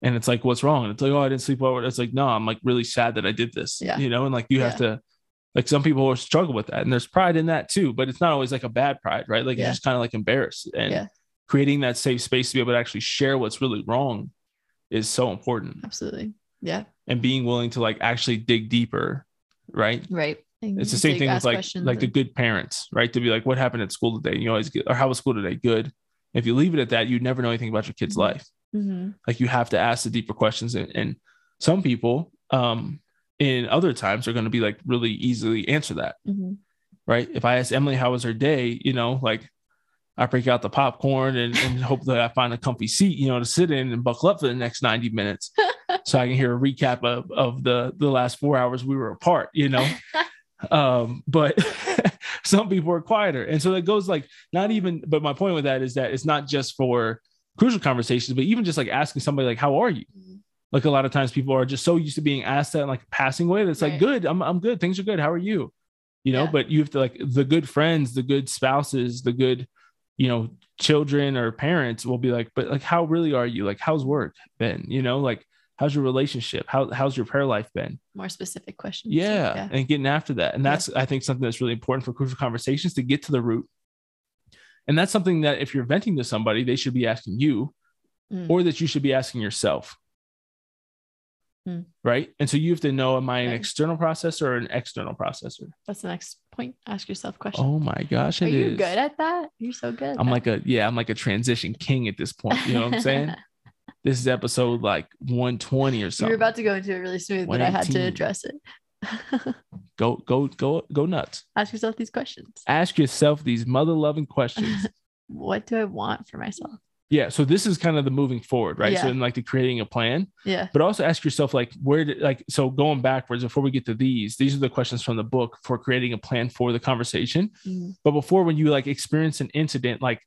And it's like, what's wrong? And it's like, oh, I didn't sleep well. It's like, no, I'm like really sad that I did this. Yeah. You know, and like you have to like some people struggle with that. And there's pride in that too, but it's not always like a bad pride, right? Like Yeah. you're just kind of like embarrassed. And Yeah. creating that safe space to be able to actually share what's really wrong is so important. Absolutely. Yeah. And being willing to like actually dig deeper, right? Right. It's the same thing with like like the good parents, right? To be like, what happened at school today? You always get, or how was school today? Good. If you leave it at that, you never know anything about your kid's Mhm. life. Mhm. Like you have to ask the deeper questions, and, and some people, um, in other times, are going to be like really easily answer that, Mhm. right? If I ask Emily how was her day, you know, like I break out the popcorn and, and hope that I find a comfy seat, you know, to sit in and buckle up for the next 90 minutes so I can hear a recap of, of the, the last four hours we were apart, you know? um, but some people are quieter. And so that goes like not even, but my point with that is that it's not just for crucial conversations, but even just like asking somebody like, how are you? Mhm. Like a lot of times people are just so used to being asked that in like a passing way that's like, good, I'm, I'm good. Things are good. How are you? You know, Yeah. but you have to like the good friends, the good spouses, the good, you know, children or parents will be like, but like, how really are you? Like, how's work been? You know, like, how's your relationship? How, how's your prayer life been? More specific questions. Yeah, and getting after that. And Yeah. that's I think something that's really important for crucial conversations to get to the root. And that's something that if you're venting to somebody, they should be asking you, Mm. or that you should be asking yourself. Mm. Right. And so you have to know am I an Right. external processor or an external processor? That's the next point. Ask yourself questions. Oh my gosh, Are you is. good at that? You're so good. I'm that. like a yeah, I'm like a transition king at this point. You know what I'm saying? this is episode like 120 or something. you something. were about to go into it really smooth, but I had to address it. go go go go nuts. Ask yourself these questions. Ask yourself these mother loving questions. What do I want for myself? Yeah. So this is kind of the moving forward, right? Yeah. So in like the creating a plan, Yeah. but also ask yourself like where did like so going backwards before we get to these, these are the questions from the book for creating a plan for the conversation. Mm. But before when you like experience an incident, like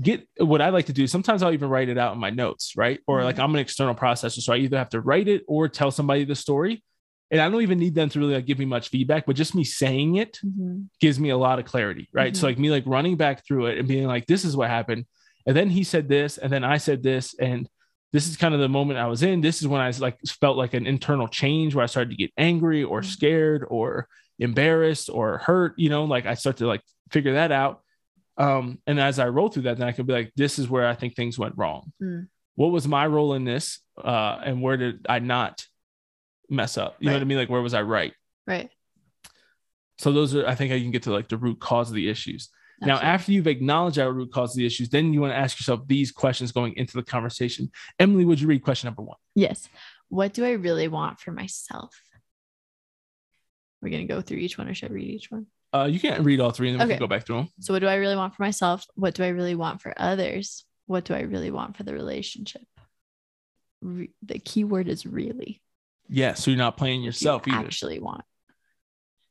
get what I like to do, sometimes I'll even write it out in my notes, right? Or like I'm an external processor. So I either have to write it or tell somebody the story. And I don't even need them to really like give me much feedback, but just me saying it Mhm. gives me a lot of clarity, right? So Mhm. like me like running back through it and being like, this is what happened. And then he said this, and then I said this, and this is kind of the moment I was in. This is when I like felt like an internal change where I started to get angry or Mhm. scared or embarrassed or hurt, you know, like I start to like figure that out. Um, and as I roll through that, then I can be like, this is where I think things went wrong. Mm. What was my role in this? Uh, and where did I not mess up? You know what I mean? Like where was I right? Right. So those are, I think, I can get to like the root cause of the issues. Now, after you've acknowledged that root cause of the issues, then you want to ask yourself these questions going into the conversation. Emily, would you read question number one? Yes. What do I really want for myself? We're going to go through each one, or should I read each one? Uh, you can't read all three, and then we Okay. can go back through them. So, what do I really want for myself? What do I really want for others? What do I really want for the relationship? Re- the key word is really. Yeah, so you're not playing What you yourself either. actually want.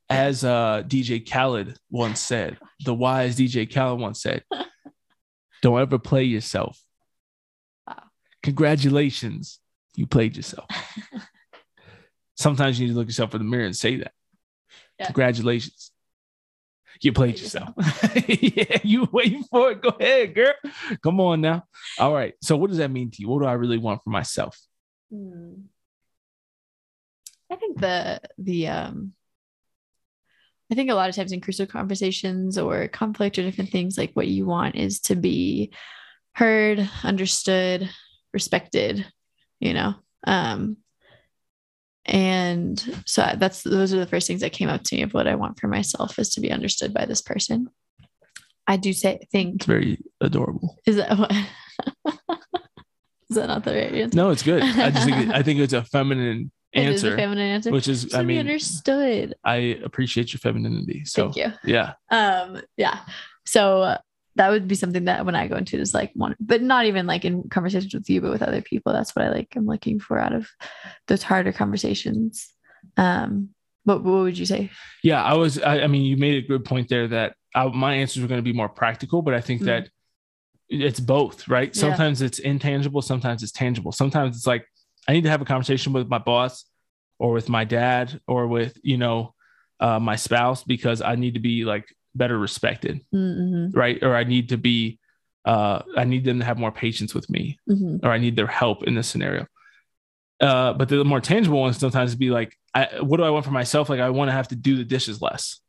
As uh, DJ Khaled once said, the wise DJ Khaled once said, "Don't ever play yourself." Wow. Congratulations, you played yourself. Sometimes you need to look yourself in the mirror and say that. Yeah. Congratulations. You played yourself. yeah, you waiting for it. Go ahead, girl. Come on now. All right. So, what does that mean to you? What do I really want for myself? Hmm. I think the the um I think a lot of times in crucial conversations or conflict or different things, like what you want is to be heard, understood, respected, you know. Um and so that's those are the first things that came up to me of what I want for myself is to be understood by this person. I do say think It's very adorable. is that what is that not the right answer? No, it's good. I just think I think it's a feminine It is a answer, feminine answer. which is To I be mean understood. I appreciate your femininity. So Thank you. yeah, um yeah so uh, that would be something that when i go into is like one but not even like in conversations with you but with other people that's what i like i'm looking for out of those harder conversations um what, what would you say yeah. I was. I, I mean, you made a good point there that I, my answers were going to be more practical, but I think Mm. that it's both, right? Yeah. Sometimes it's intangible, sometimes it's tangible. Sometimes it's like I need to have a conversation with my boss or with my dad or with you know uh, my spouse because I need to be like better respected, mm-hmm. right? Or I need to be. Uh, I need them to have more patience with me. Mm-hmm. or I need their help in this scenario. Uh, but the more tangible ones sometimes be like, I, what do I want for myself? Like, I want to have to do the dishes less,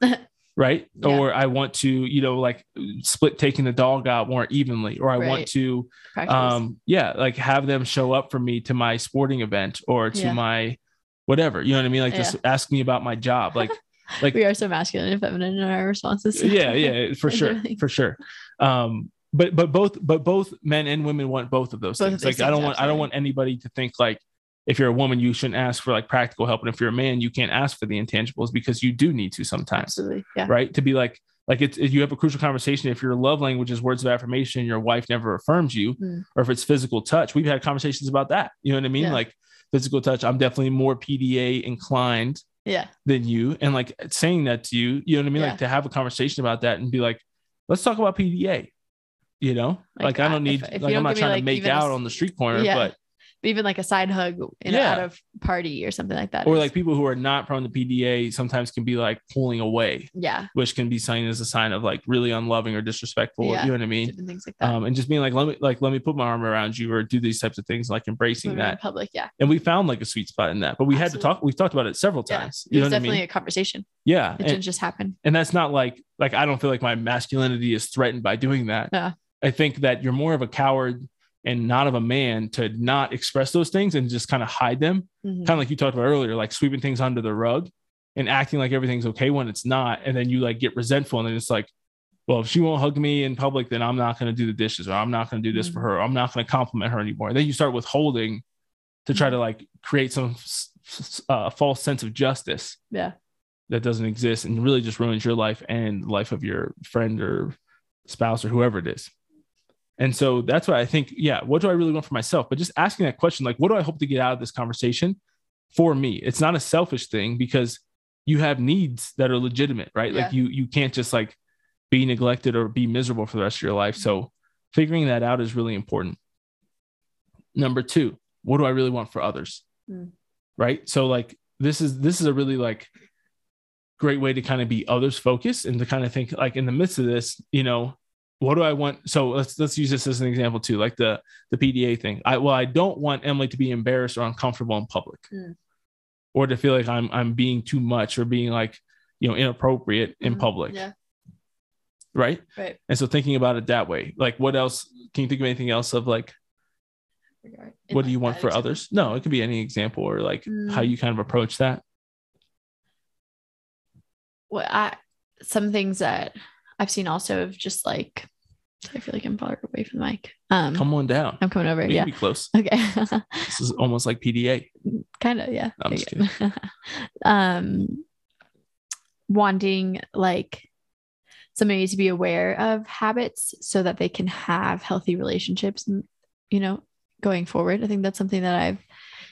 right? Yeah. Or I want to, you know, like split taking the dog out more evenly, or I want Right. to, um, yeah, like have them show up for me to my sporting event or to Yeah. my whatever. You know what I mean? Like just ask me about my job, like like we are so masculine and feminine in our responses. Yeah yeah for sure for sure. Um but but both but both men and women want both of those Both things. Like i don't things, want i don't want anybody to think like if you're a woman you shouldn't ask for like practical help. And if you're a man you can't ask for the intangibles because you do need to sometimes. Absolutely yeah. Right? To be like like it's you have a crucial conversation. If your love language is words of affirmation your wife never affirms you Mm. or if it's physical touch we've had conversations about that. You know what i mean? Yeah. like physical touch i'm definitely more pda inclined yeah than you and like saying that to you you know what i mean Yeah. like to have a conversation about that and be like let's talk about pda you know like, Like, i don't need if- if like i'm not trying like, to make even a out on the street corner Yeah. but even like a side hug in Yeah. a, out of party or something like that or is- like people who are not prone to pda sometimes can be like pulling away yeah. which can be seen as a sign of like really unloving or disrespectful Yeah. you know what i mean? Different things like that. Um and just being like let me like let me put my arm around you or do these types of things like embracing When we're in that. public yeah. And we found like a sweet spot in that but we had to talk we've talked about it several yeah. times it you know was what i definitely mean? a conversation. Yeah it and- didn't just happen. and that's not like like I don't feel like my masculinity is threatened by doing that. Yeah. I think that you're more of a coward and not of a man to not express those things and just kind of hide them. Mhm. Kind of like you talked about earlier, like sweeping things under the rug and acting like everything's okay when it's not. And then you like get resentful and then it's like, well, if she won't hug me in public, then I'm not going to do the dishes or I'm not going to do this for Mhm. her. I'm not going to compliment her anymore. And then you start withholding to try to Mm-hmm. like create some uh, false sense of justice yeah that doesn't exist and really just ruins your life and life of your friend or spouse or whoever it is. And so that's why I think, yeah, what do I really want for myself? But just asking that question, like, what do I hope to get out of this conversation for me? It's not a selfish thing because you have needs that are legitimate, right? Like you you can't just like be neglected or be miserable for the rest of your life. So figuring that out is really important. Number two, what do I really want for others? Hmm. Right. So like this is this is a really like great way to kind of be others focused and to kind of think like in the midst of this, you know, what do I want? So let's let's use this as an example too, like the the PDA thing. I well, I don't want Emily to be embarrassed or uncomfortable in public, Mm. or to feel like I'm I'm being too much or being like you know inappropriate in Mhm. public, yeah right? right And so thinking about it that way, like what else? Can you think of anything else of like what do you want for example. others? No, it could be any example or like how Mm. you kind of approach that. Well, I some things that I've seen also of just like I feel like I'm far away from the mic. Um, Come on down. I'm coming over. Yeah. be close. Okay. This is almost like PDA. kind of. Yeah. I'm just Okay. um, wanting like somebody to be aware of habits so that they can have healthy relationships. and You know, going forward. I think that's something that I've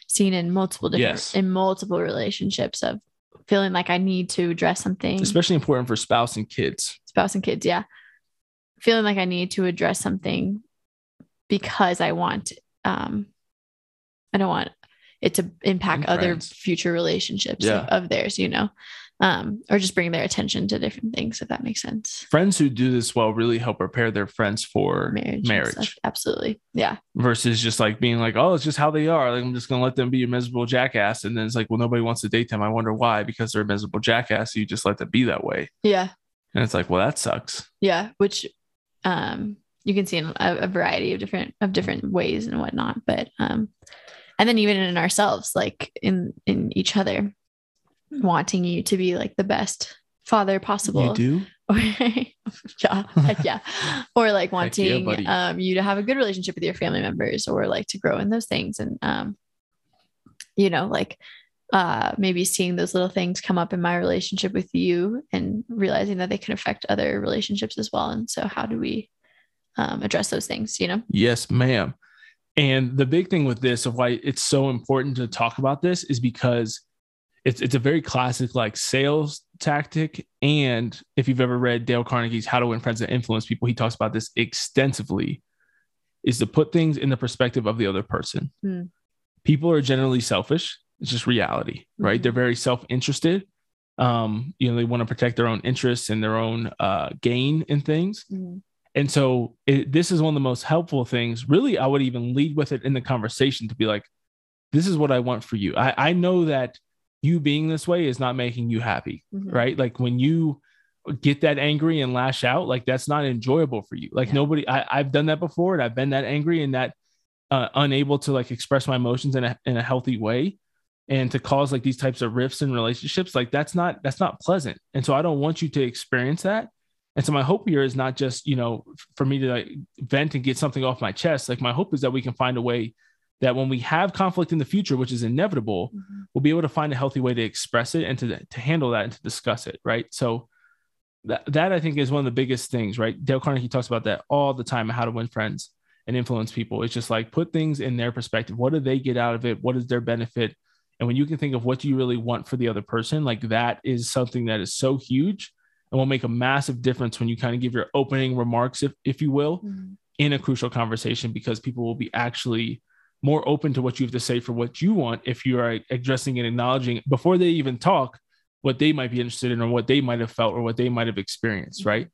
seen in multiple different Yes. in multiple relationships of feeling like I need to address something. Especially important for spouse and kids. spouse and kids yeah feeling like i need to address something because i want um i don't want it to impact And other friends. future relationships Yeah. of, of theirs, you know, um, or just bring their attention to different things, if that makes sense. Friends who do this well really help prepare their friends for Marriage. marriage. Absolutely. Yeah. versus just like being like, oh, it's just how they are. Like, I'm just gonna let them be a miserable jackass. And then it's like, well, nobody wants to date them. I wonder why, because they're a miserable jackass. So you just let them be that way. Yeah. And it's like, well, that sucks. Yeah. Which um you can see in a, a variety of different of different ways and whatnot. But um and then even in ourselves, like in in each other, wanting you to be like the best father possible. You do? Or, yeah, yeah. Or like Heck yeah, wanting um, you to have a good relationship with your family members or like to grow in those things. And, um, you know, like uh, maybe seeing those little things come up in my relationship with you and realizing that they can affect other relationships as well. And so, how do we um, address those things, you know? Yes, ma'am. And the big thing with this of why it's so important to talk about this is because it's it's a very classic like sales tactic. And if you've ever read Dale Carnegie's How to Win Friends and Influence People, he talks about this extensively. Is to put things in the perspective of the other person. Hmm. People are generally selfish. It's just reality, right? Mhm. They're very self-interested. Um, you know, they want to protect their own interests and their own uh, gain in things. And so it, this is one of the most helpful things. Really, I would even lead with it in the conversation to be like, this is what I want for you. I, I know that you being this way is not making you happy, Mhm. right? Like when you get that angry and lash out, like that's not enjoyable for you. Like Yeah. nobody, I, I've done that before and I've been that angry and that uh, unable to like express my emotions in a, in a healthy way and to cause like these types of rifts in relationships like that's not that's not pleasant. And so i don't want you to experience that. And so my hope here is not just you know for me to like vent and get something off my chest. Like my hope is that we can find a way that when we have conflict in the future which is inevitable Mhm. we'll be able to find a healthy way to express it and to, to handle that and to discuss it right? So that, that i think is one of the biggest things right? Dale carnegie talks about that all the time how to win friends and influence people. It's just like put things in their perspective. What do they get out of it? What is their benefit and when you can think of what do you really want for the other person like that is something that is so huge and will make a massive difference when you kind of give your opening remarks if, if you will Mhm. in a crucial conversation because people will be actually more open to what you have to say for what you want if you are addressing and acknowledging before they even talk what they might be interested in or what they might have felt or what they might have experienced right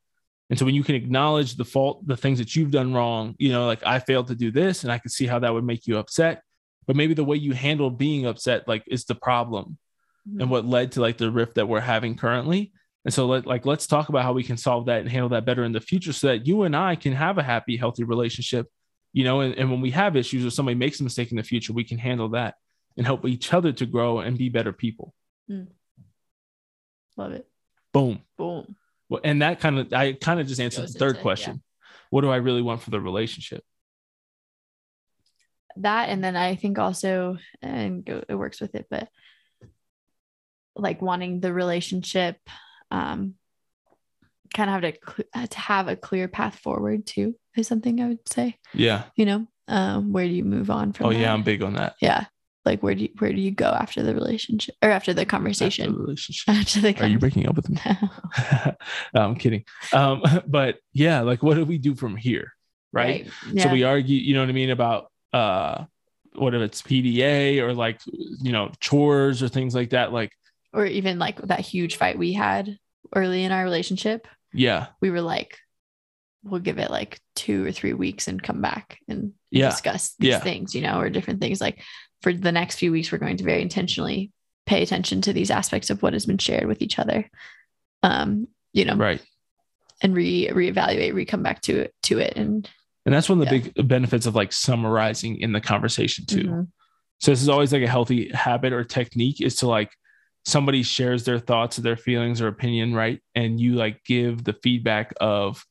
and so when you can acknowledge the fault the things that you've done wrong you know like i failed to do this and i can see how that would make you upset but maybe the way you handle being upset like is the problem and mm-hmm. what led to like the rift that we're having currently. And so let, like let's talk about how we can solve that and handle that better in the future so that you and i can have a happy healthy relationship you know and, and when we have issues or somebody makes a mistake in the future we can handle that and help each other to grow and be better people. Mm. Love it. boom. Boom. well, and that kind of i kind of just answered the third question. What do i really want for the relationship that and then i think also and go, it works with it but like wanting the relationship um kind of have to to have a clear path forward too is something i would say. Yeah. You know um where do you move on from oh yeah i'm big on that. Yeah. Like where do you where do you go after the relationship or after the After the conversation? relationship. After the are you breaking up with me? No, i'm kidding. Um but yeah like what do we do from here right, yeah. so we argue you know what i mean about uh what if it's pda or like you know chores or things like that like or even like that huge fight we had early in our relationship. Yeah. We were like we'll give it like two or three weeks and come back and Yeah. discuss these Yeah. things you know or different things. Like for the next few weeks we're going to very intentionally pay attention to these aspects of what has been shared with each other. Um you know right. and re reevaluate re come back to it to it and and that's one of the Yeah. big benefits of like summarizing in the conversation too Mhm. So this is always like a healthy habit or technique is to like somebody shares their thoughts or their feelings or opinion, right? And you like give the feedback of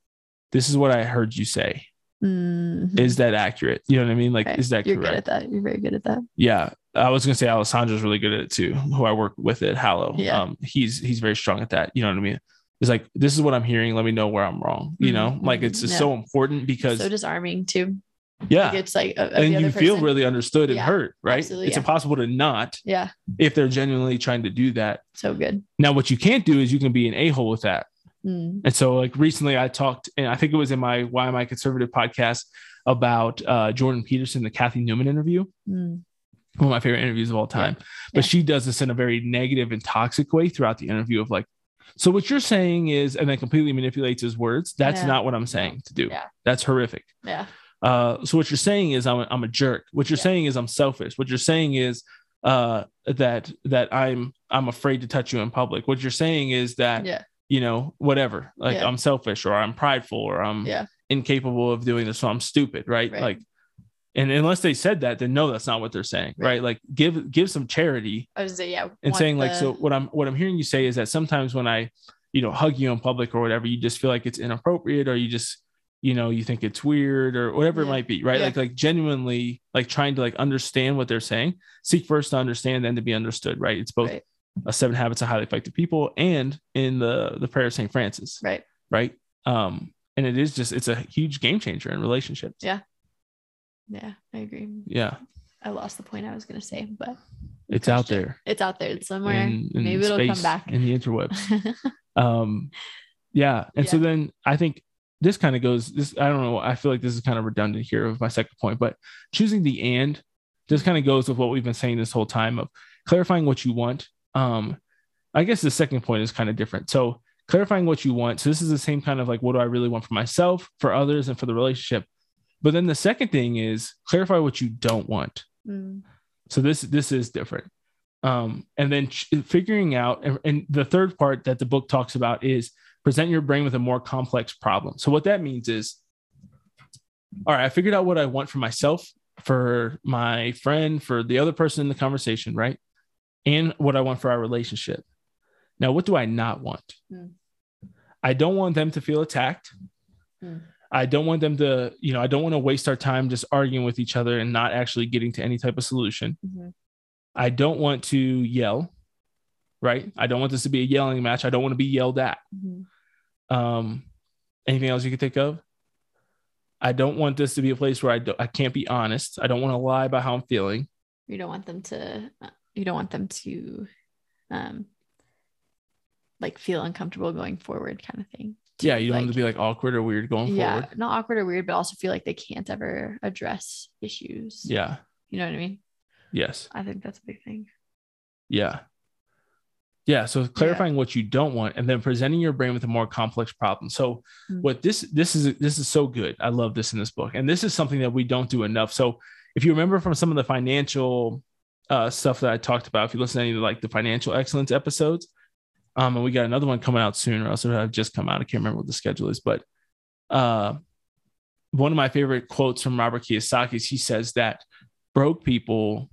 this is what I heard you say. Mhm. Is that accurate? You know what I mean? Like, is that you're good at that you're very good at that Yeah. I was gonna say Alessandra's really good at it too, who I work with at Hallow. Yeah. Um, he's he's very strong at that. You know what I mean? It's like this is what I'm hearing. Let me know where I'm wrong. You know, Mhm, like it's mhm, just yeah. so important because so disarming too yeah, like it's like of, of and the you other feel really understood and Yeah, heard, right? absolutely, it's yeah. impossible to not yeah if they're genuinely trying to do that. so good Now, what you can't do is you can be an a hole with that. Mm. And so, like recently, I talked, and I think it was in my Why Am I Conservative podcast about uh, Jordan Peterson, the Cathy Newman interview. Mm. one of my favorite interviews of all time. But Yeah. she does this in a very negative and toxic way throughout the interview of like, so what you're saying is, and then completely manipulates his words. That's Yeah. not what I'm saying to do. Yeah. That's horrific. Yeah. Uh, so what you're saying is I'm a, I'm a jerk. What you're Yeah. saying is I'm selfish. What you're saying is uh, that that I'm I'm afraid to touch you in public. What you're saying is that Yeah. you know whatever, like Yeah. I'm selfish or I'm prideful or I'm Yeah. incapable of doing this, so I'm stupid, right? Right. Like, and unless they said that, then no, that's not what they're saying, right? Right. Like give give some charity I was gonna say, yeah. and want saying like so what i'm what i'm hearing you say is that sometimes when i you know hug you in public or whatever you just feel like it's inappropriate or you just you know you think it's weird or whatever it might be right Yeah. like like genuinely like trying to like understand what they're saying seek first to understand then to be understood right it's both Right. a seven habits of highly effective people and in the the prayer of st francis Right. right um and it is just it's a huge game changer in relationships Yeah. Yeah, I agree. yeah I lost the point I was gonna say, but it's out Question. there it's out there it's somewhere. in, in Maybe it'll come back. in the interwebs um yeah and so then i think this kind of goes this i don't know i feel like this is kind of redundant here with my second point but choosing the and just kind of goes with what we've been saying this whole time of clarifying what you want um i guess the second point is kind of different so clarifying what you want so this is the same kind of like what do i really want for myself for others and for the relationship but then the second thing is clarify what you don't want. Mm, so this this is different. Um and then ch- figuring out and, and the third part that the book talks about is present your brain with a more complex problem. So what that means is all right i figured out what i want for myself for my friend for the other person in the conversation right? And what i want for our relationship. Now what do i not want? Hmm. i don't want them to feel attacked. Hmm. I don't want them to, you know, I don't want to waste our time just arguing with each other and not actually getting to any type of solution. mhm. I don't want to yell, right? I don't want this to be a yelling match. I don't want to be yelled at. Mhm. Um, anything else you could think of? I don't want this to be a place where I, do, I can't be honest. I don't want to lie about how I'm feeling. You don't want them to. You don't want them to, um, like feel uncomfortable going forward, kind of thing. Yeah, you don't want like- them to be like awkward or weird going forward. yeah, forward. not awkward or weird, but also feel like they can't ever address issues. Yeah. you know what I mean. Yes. I think that's a big thing. Yeah. Yeah. So clarifying what you don't want and then presenting your brain with a more complex problem. So Mm. what this this is this is so good. I love this in this book. And this is something that we don't do enough. So if you remember from some of the financial uh, stuff that I talked about, if you listen to any of like the financial excellence episodes, um, and we got another one coming out soon, or else it have just come out. I can't remember what the schedule is, but uh, one of my favorite quotes from Robert Kiyosaki is he says that broke people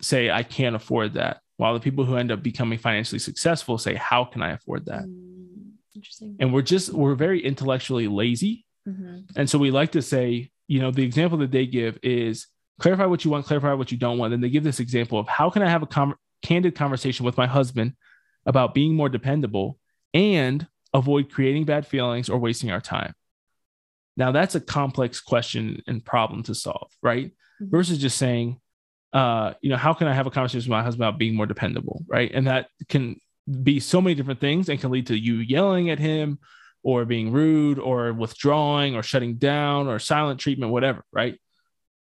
say, I can't afford that. While the people who end up becoming financially successful say, How can I afford that? Mm, interesting. And we're just, we're very intellectually lazy. Mhm. And so we like to say, you know, the example that they give is clarify what you want, clarify what you don't want. And they give this example of how can I have a com- candid conversation with my husband about being more dependable and avoid creating bad feelings or wasting our time. Now, that's a complex question and problem to solve, right? Mhm. Versus just saying, uh, you know, how can I have a conversation with my husband about being more dependable, right? And that can be so many different things and can lead to you yelling at him or being rude or withdrawing or shutting down or silent treatment, whatever, right?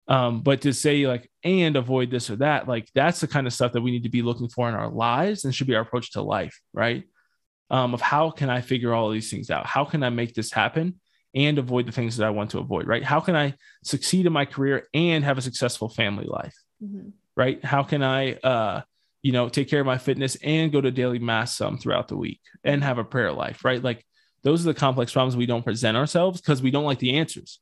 Um, but to say like and avoid this or that, like that's the kind of stuff that we need to be looking for in our lives and should be our approach to life, right? Um, of how can I figure all these things out? How can I make this happen and avoid the things that I want to avoid, right? How can I succeed in my career and have a successful family life? Mhm. right? How can I, uh, you know, take care of my fitness and go to daily mass some throughout the week and have a prayer life, right? Like those are the complex problems we don't present ourselves because we don't like the answers.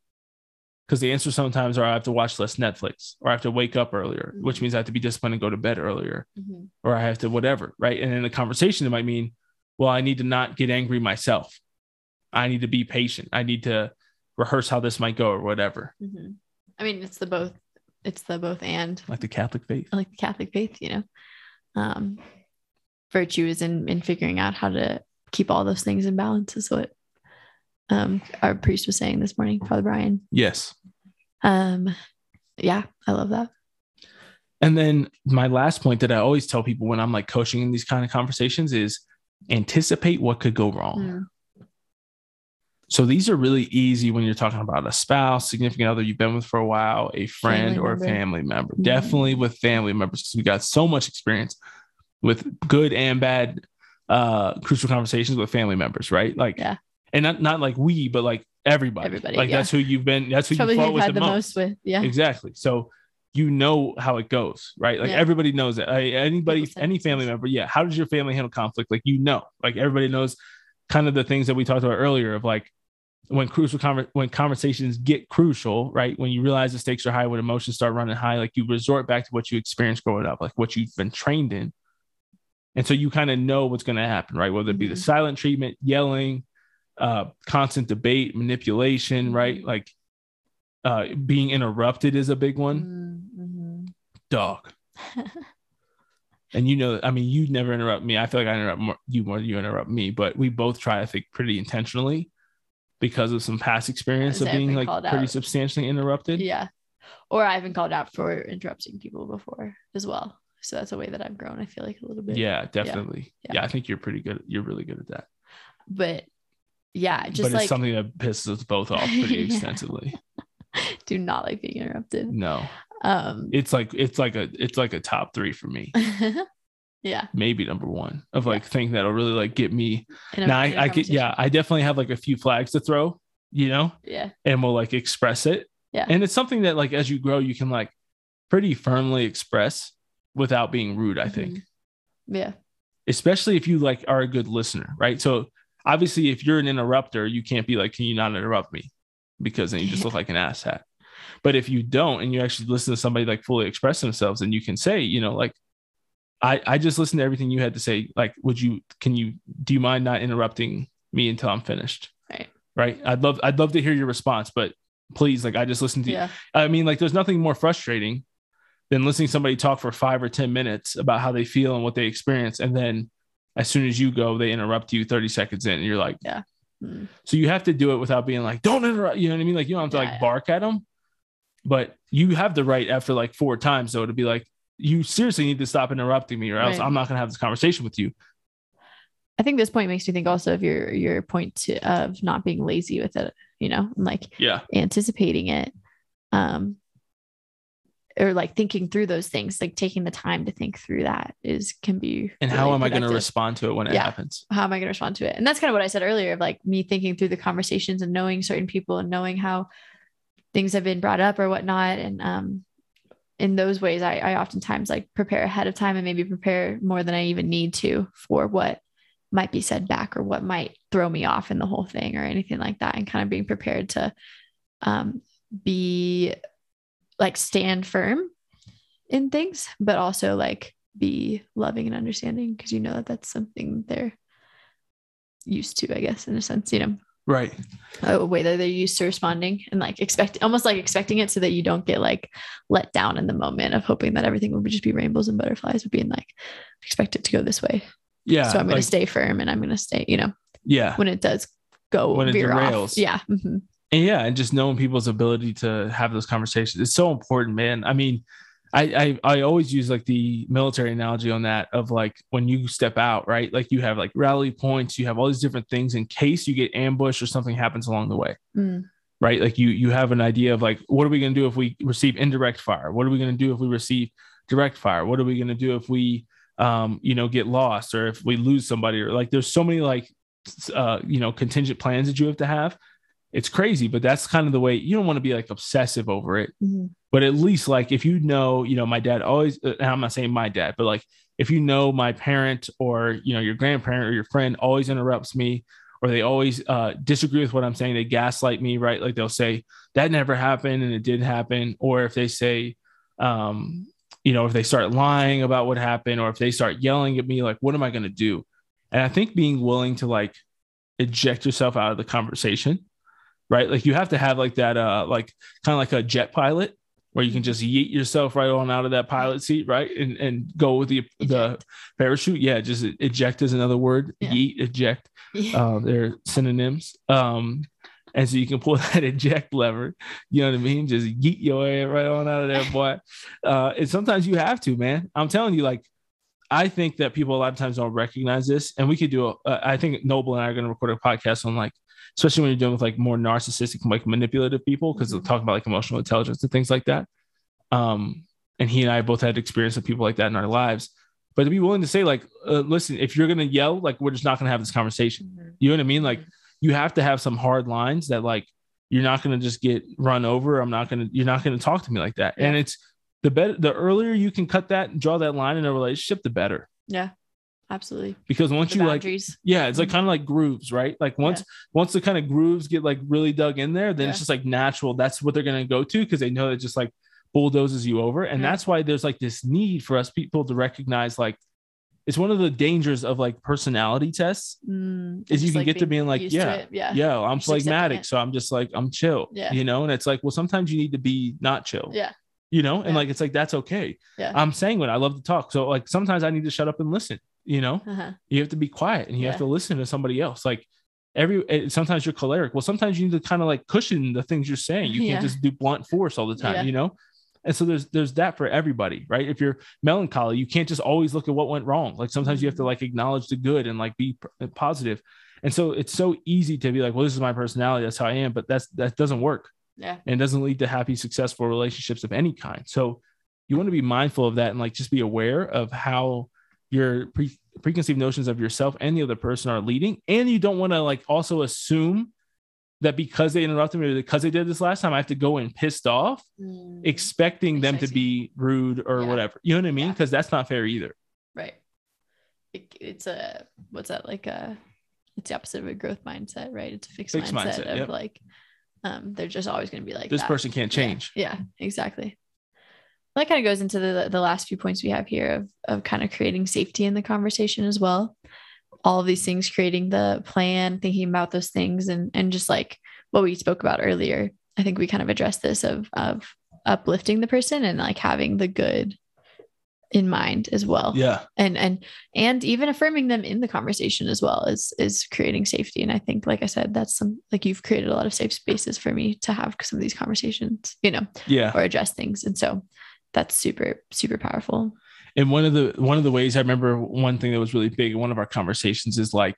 Because the answers sometimes are I have to watch less Netflix or I have to wake up earlier, which means I have to be disciplined and go to bed earlier Mhm. or I have to whatever, right? And in the conversation, it might mean, well, I need to not get angry myself. I need to be patient. I need to rehearse how this might go or whatever, Mhm. I mean, it's the both. It's the both and like the Catholic faith. like the Catholic faith, you know. Um, virtue is in in figuring out how to keep all those things in balance. Is what um our priest was saying this morning, Father Brian. Yes. Um, yeah, I love that. And then my last point that I always tell people when I'm like coaching in these kind of conversations is anticipate what could go wrong. Mm. So these are really easy when you're talking about a spouse, significant other you've been with for a while, a friend Family or a family member. Mhm. Definitely with family members because we got so much experience with good and bad uh crucial conversations with family members, right? Like Yeah. and not not like we, but like everybody. Everybody, like yeah. that's who you've been, that's who Probably you fought you've with had the, the most. most with. Yeah. Exactly. So you know how it goes, right? Like Yeah. everybody knows it. I, anybody, any family member, yeah. How does your family handle conflict? Like you know, like everybody knows, kind of the things that we talked about earlier of like when crucial conver- when conversations get crucial, right? When you realize the stakes are high, when emotions start running high, like you resort back to what you experienced growing up, like what you've been trained in, and so you kind of know what's going to happen, right? Whether it be the Mhm. silent treatment, yelling, uh, constant debate, manipulation, right? Mhm. Like uh, being interrupted is a big one Mhm, dog. And you know, I mean, you never interrupt me. I feel like I interrupt more, you more than you interrupt me, but we both try, I think, pretty intentionally because of some past experience of being like pretty out. substantially interrupted. yeah. Or I've been called out for interrupting people before as well. So that's a way that I've grown, I feel like a little bit. Yeah, definitely. Yeah. Yeah. I think you're pretty good. You're really good at that. But yeah, just but it's like something that pisses us both off pretty Yeah. extensively. do not like being interrupted. No, Um it's like it's like a it's like a top three for me, yeah. maybe number one of Yeah. like thing that'll really like get me. Now I, I could yeah. I definitely have like a few flags to throw, you know, Yeah. and we'll like express it. Yeah. And it's something that like as you grow, you can like pretty firmly express without being rude, I think. Mhm. Yeah. Especially if you like are a good listener, right? So obviously if you're an interrupter, you can't be like, Can you not interrupt me? Because then you just look like an asshat. But if you don't and you actually listen to somebody like fully express themselves, and you can say, you know, like I, I just listened to everything you had to say. Like, would you can you do you mind not interrupting me until I'm finished? Right. Right. I'd love I'd love to hear your response, but please, like I just listened to you. Yeah. I mean, like, there's nothing more frustrating than listening to somebody talk for five or 10 minutes about how they feel and what they experience. And then as soon as you go, they interrupt you 30 seconds in, and you're like, Mm. so you have to do it without being like, don't interrupt. You know what I mean? Like, you don't have to Yeah, like yeah. bark at them, but you have the right after like four times, though, to be like, you seriously need to stop interrupting me, or else Right. I'm not going to have this conversation with you. I think this point makes me think also of your your point to, of not being lazy with it, you know, and like Yeah. anticipating it. Um or like thinking through those things, like taking the time to think through that is can be And how really am I going to respond to it when it Yeah. happens? how am I going to respond to it? And that's kind of what I said earlier of like me thinking through the conversations and knowing certain people and knowing how things have been brought up or whatnot. And um, in those ways, I, I oftentimes like prepare ahead of time and maybe prepare more than I even need to for what might be said back or what might throw me off in the whole thing or anything like that. And kind of being prepared to um, be like stand firm in things, but also like be loving and understanding because you know that that's something they're used to, I guess, in a sense, you know, Right. a way that they're used to responding and like expect almost like expecting it so that you don't get like let down in the moment of hoping that everything would just be rainbows and butterflies, but being like, expect it to go this way. Yeah. so I'm going like- to stay firm and I'm going to stay, you know, Yeah. when it does go When it veer off. derails. Yeah. mhm. And yeah, and just knowing people's ability to have those conversations it's so important, man. I mean, I, I I always use like the military analogy on that of like when you step out, right? Like you have like rally points, you have all these different things in case you get ambushed or something happens along the way, Mm, right? Like you you have an idea of like what are we going to do if we receive indirect fire? What are we going to do if we receive direct fire? What are we going to do if we um you know get lost or if we lose somebody or like there's so many like uh you know contingent plans that you have to have it's crazy but that's kind of the way you don't want to be like obsessive over it. Mhm. but at least like if you know you know my dad always uh, and i'm not saying my dad but like if you know my parent or you know your grandparent or your friend always interrupts me or they always uh, disagree with what i'm saying they gaslight me right? Like they'll say that never happened and it did happen. Or if they say um you know if they start lying about what happened or if they start yelling at me like what am i going to do? And i think being willing to like eject yourself out of the conversation right like you have to have like that uh like kind of like a jet pilot where you can just yeet yourself right on out of that pilot seat right and and go with the the parachute yeah just eject is another word Yeah. yeet eject Yeah. uh, they're synonyms. Um, and so you can pull that eject lever, you know what I mean? Just yeet your ass right on out of there, boy. Uh, and sometimes you have to, man. I'm telling you, like, I think that people a lot of times don't recognize this, and we could do. A, uh, I think Noble and I are going to record a podcast on like, especially when you're dealing with like more narcissistic, like manipulative people, because Mhm. they'll talk about like emotional intelligence and things like that. Um, and he and I both had experience with people like that in our lives. But to be willing to say, like, uh, listen, if you're gonna yell, like, we're just not gonna have this conversation. You know what I mean? Like, you have to have some hard lines that, like, you're not gonna just get run over. I'm not gonna. You're not gonna talk to me like that. And it's the better. The earlier you can cut that and draw that line in a relationship, the better. yeah, absolutely. Because once The you like yeah, it's like Mhm. kind of like grooves, right? Like once Yeah. once the kind of grooves get like really dug in there, then it's just like natural. That's what they're gonna go to because they know it just like bulldozes you over. And Yeah. that's why there's like this need for us people to recognize like it's one of the dangers of like personality tests Mm, is you can get to being like, yeah, yeah, yeah, I'm Just phlegmatic, so I'm just like I'm chill. Yeah. You know, and it's like, well, sometimes you need to be not chill. yeah, You know, and Yeah. like it's like that's okay. yeah. I'm sanguine. I love to talk. So like sometimes I need to shut up and listen, you know? uh-huh. you have to be quiet and you have to listen to somebody else. Like every eh, sometimes you're choleric. Well sometimes you need to kind of like cushion the things you're saying. You Yeah. can't just do blunt force all the time Yeah. you know? And so there's there's that for everybody right? If you're melancholy you can't just always look at what went wrong. Like sometimes you have to Mhm. like acknowledge the good and like be eh, positive. And so it's so easy to be like well this is my personality. That's how i am. But that's that doesn't work. Yeah, and doesn't lead to happy successful relationships of any kind. So you want to be mindful of that and like just be aware of how your pre- preconceived notions of yourself and the other person are leading and you don't want to like also assume that because they interrupted me or because they did this last time i have to go in pissed off Mm, expecting them to be rude or Yeah. whatever you know what i mean Yeah. because that's not fair either right. It, it's a what's that like a? It's the opposite of a growth mindset, right? It's a fixed, Fixed mindset, mindset, of yep. like, um, they're just always going to be like this that. person can't Yeah, change Yeah, exactly. That kind of goes into the the last few points we have here of of kind of creating safety in the conversation as well. All of these things, creating the plan, thinking about those things, and and just like what we spoke about earlier. I think we kind of addressed this of of uplifting the person and like having the good in mind as well yeah and and and even affirming them in the conversation as well is is creating safety and i think like i said that's some like you've created a lot of safe spaces for me to have some of these conversations you know yeah or address things and so that's super super powerful and one of the one of the ways i remember one thing that was really big in one of our conversations is like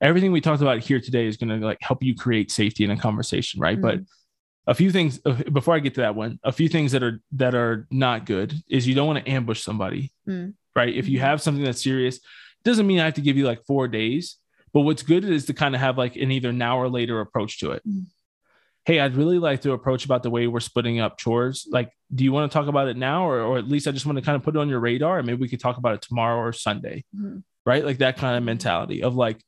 everything we talked about here today is going to like help you create safety in a conversation right but a few things uh, before i get to that one a few things that are that are not good is you don't want to ambush somebody Mm. right if you Mhm. have something that's serious doesn't mean i have to give you like four days but what's good is to kind of have like an either now or later approach to it Mm. Hey i'd really like to approach about the way we're splitting up chores. Like do you want to talk about it now or, or at least i just want to kind of put it on your radar and maybe we could talk about it tomorrow or sunday Mhm. right? Like that kind of mentality of like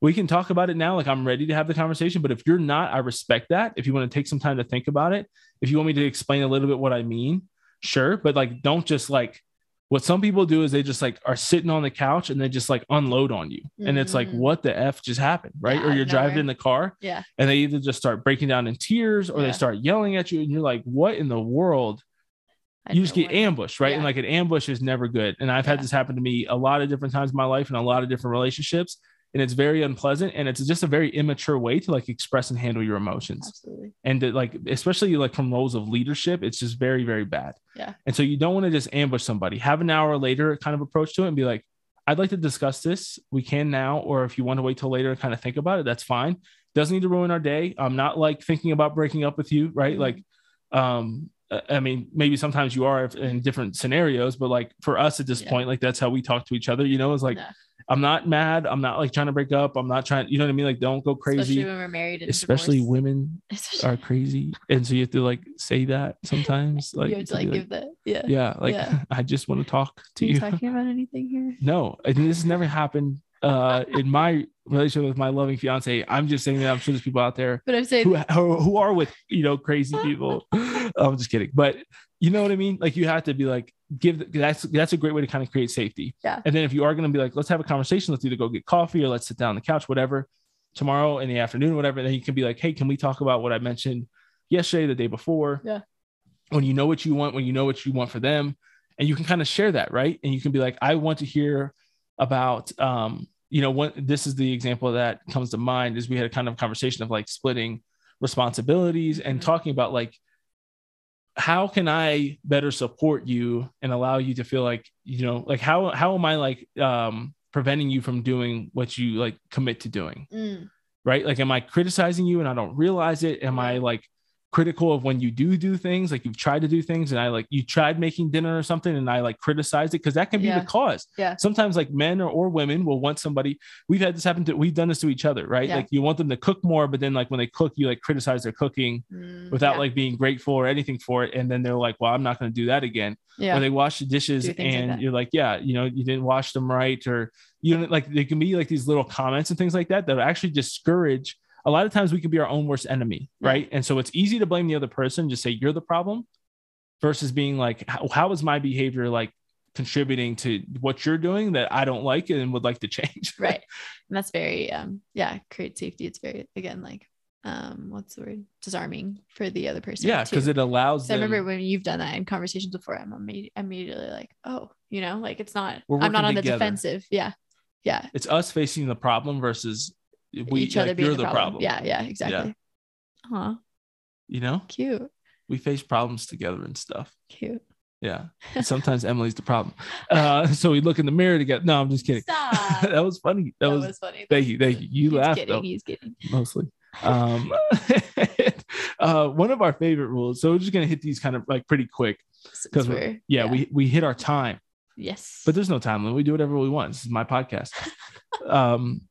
we can talk about it now like i'm ready to have the conversation but if you're not i respect that. If you want to take some time to think about it if you want me to explain a little bit what i mean sure but like don't just like what some people do is they just like are sitting on the couch and they just like unload on you. And it's like Mhm. what the f just happened right? Yeah, or you're driving in the car yeah. and they either just start breaking down in tears or Yeah. they start yelling at you and you're like what in the world? I you just get what- ambushed right? And like an ambush is never good. And i've had this happen to me a lot of different times in my life and a lot of different relationships and it's very unpleasant and it's just a very immature way to like express and handle your emotions. Absolutely. And to, like especially like from roles of leadership it's just very very bad. Yeah. and so you don't want to just ambush somebody. Have an hour later kind of approach to it and be like i'd like to discuss this. We can now or if you want to wait till later and kind of think about it that's fine. Doesn't need to ruin our day. I'm not like thinking about breaking up with you right? Mhm. like um i mean maybe sometimes you are in different scenarios but like for us at this Yeah. point like that's how we talk to each other you know? It's like Yeah. I'm not mad. I'm not like trying to break up. I'm not trying you know what i mean? Like don't go crazy. especially when we're married especially divorced. women are crazy. And so you have to like say that sometimes like, you have to like give the yeah. yeah like Yeah. i just want to talk to are you you. talking about anything here? No i mean this has never happened uh in my relationship with my loving fiance. I'm just saying that i'm sure there's people out there but i'm saying who, who who are with you know crazy people. I'm just kidding. But you know what i mean like you have to be like give that's that's a great way to kind of create safety Yeah. and then if you are going to be like let's have a conversation let's either go get coffee or let's sit down on the couch whatever tomorrow in the afternoon whatever then you can be like hey can we talk about what i mentioned yesterday the day before Yeah. when you know what you want when you know what you want for them and you can kind of share that right and you can be like i want to hear about um you know what this is the example that comes to mind is we had a kind of conversation of like splitting responsibilities and Mhm. talking about like how can I better support you and allow you to feel like, you know, like how how am I like um preventing you from doing what you like commit to doing? Mm, Right? Like am I criticizing you and I don't realize it? Am I like critical of when you do do things like you've tried to do things and I like you tried making dinner or something and I like criticized it because that can be Yeah. the cause. Yeah. Sometimes like men or, or women will want somebody. We've had this happen to we've done this to each other, right? Yeah. Like you want them to cook more, but then like when they cook, you like criticize their cooking mm, without yeah, like being grateful or anything for it. And then they're like, well, I'm not going to do that again. yeah. Or they wash the dishes things like and you're like, yeah, you know, you didn't wash them right. Or, you know, like they can be like these little comments and things like that that actually discourage. A lot of times we can be our own worst enemy, Yeah. right? And so it's easy to blame the other person, just say you're the problem versus being like, how, how is my behavior like contributing to what you're doing that I don't like and would like to change? right and that's very um yeah create safety it's very again like um what's the word disarming for the other person yeah. Cause it allows So I remember when you've done that in conversations before, I'm imme- immediately like, oh, you know, like it's not, I'm not on the defensive. Yeah. Yeah. it's us facing the problem versus we, Each other like, being you're the problem. Yeah. Yeah. Exactly. Aw, You know, cute. we face problems together and stuff. Cute. Yeah. And sometimes Emily's the problem. Uh, so we look in the mirror together. No, I'm just kidding. Stop. that was funny. That, That, was, was, funny. thank you. Thank you. You he's laughed kidding. though, He's kidding. mostly. Um, uh, one of our favorite rules. So we're just gonna hit these kind of like pretty quick because we're, yeah, we we hit our time, yes. but there's no time limit. We do whatever we want. This is my podcast. um,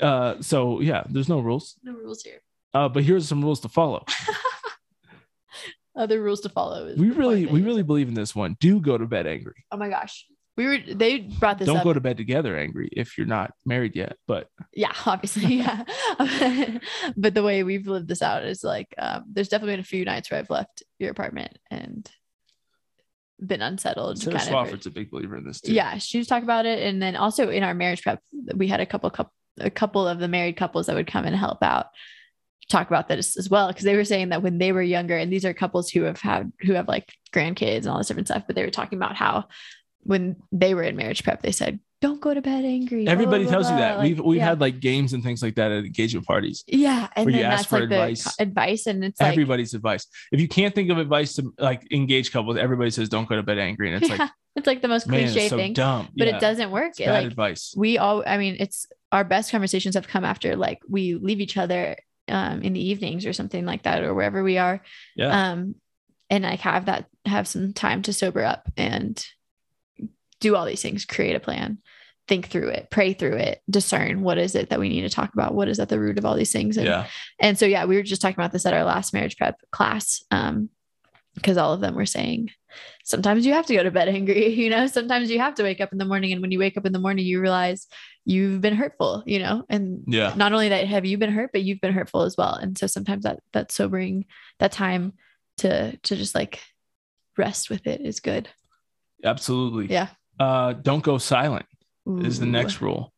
uh, so yeah, there's no rules. no rules here. Uh, but here's some rules to follow. Other rules to follow. Is We really we really believe in this one. Do go to bed angry. Oh my gosh. We were, they brought this Don't up. go to bed together angry if you're not married yet. But yeah obviously yeah but the way we've lived this out is like um, there's definitely been a few nights where i've left your apartment and been unsettled Sarah kind of Swafford's a big believer in this too. yeah she was talking about it and then also in our marriage prep we had a couple couple a couple of the married couples that would come and help out talk about this as well. Because they were saying that when they were younger and these are couples who have had who have like grandkids and all this different stuff but they were talking about how when they were in marriage prep they said don't go to bed angry Everybody blah, tells you blah." that. Like, we've we've yeah. had like games and things like that at engagement parties. Yeah, and where you ask for like advice. the advice, and it's like Everybody's advice. If you can't think of advice to like engage couples, everybody says don't go to bed angry, and it's yeah, like it's like the most cliche it's so thing, dumb. but Yeah, it doesn't work. it's It, bad like advice. we all, I mean, it's our best conversations have come after like we leave each other um, in the evenings or something like that, or wherever we are, Yeah, um, and like have that have some time to sober up and do all these things, create a plan. Think through it, pray through it, discern what is it that we need to talk about, what is at the root of all these things, and yeah, and so yeah we were just talking about this at our last marriage prep class um because all of them were saying sometimes you have to go to bed angry you know sometimes you have to wake up in the morning and when you wake up in the morning you realize you've been hurtful you know and yeah. not only that have you been hurt but you've been hurtful as well and so sometimes that that sobering that time to to just like rest with it is good Absolutely. yeah Uh, don't go silent is the next rule.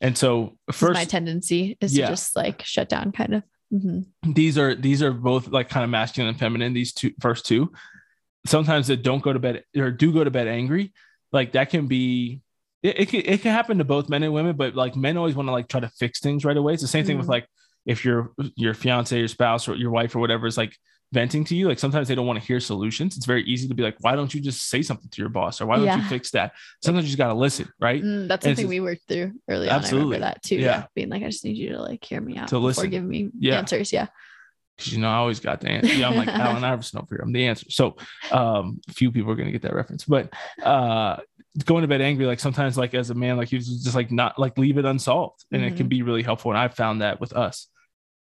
And so first, my tendency is Yeah. to just like shut down kind of Mhm. these are these are both like kind of masculine and feminine these two first two sometimes that don't go to bed or do go to bed angry like that can be it, it, can, it can happen to both men and women but like men always want to like try to fix things right away it's the same thing with Mhm. like if your your fiance your spouse or your wife or whatever is like venting to you like sometimes they don't want to hear solutions it's very easy to be like why don't you just say something to your boss or why don't you fix that sometimes you just got to listen right Mm, that's And something we worked through early Absolutely. on. I remember that too. Yeah. Yeah. Being like, I just need you to like hear me out To listen. giving me Yeah. answers. Yeah. because you know I always got the answer. Yeah, I'm like Allen Iverson over here. I'm the answer. So um few people are gonna get that reference. But uh going to bed angry, like sometimes like as a man, like you just like not like leave it unsolved. And it can be really helpful. And I've found that with us.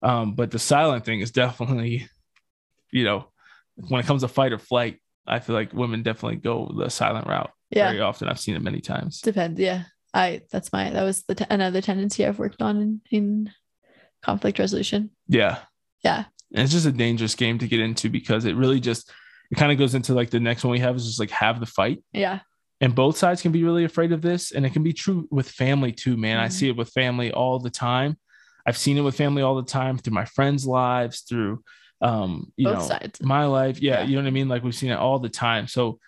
Um, but the silent thing is definitely, you know, when it comes to fight or flight, I feel like women definitely go the silent route Yeah. very often. I've seen it many times. Depends. Yeah. I, that's my, that was the, t- another tendency I've worked on in, in conflict resolution. Yeah. Yeah. And it's just a dangerous game to get into because it really just it kind of goes into like the next one we have is just like have the fight. Yeah. and both sides can be really afraid of this and it can be true with family too man i Mhm. see it with family all the time i've seen it with family all the time through my friends lives through um you Both know sides. my life. Yeah, Yeah. you know what i mean? Like we've seen it all the time. So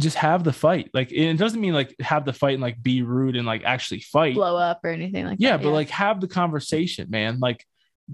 just have the fight. Like it doesn't mean like have the fight and like be rude and like actually fight. Blow up or anything like yeah that. but like have the conversation man. Like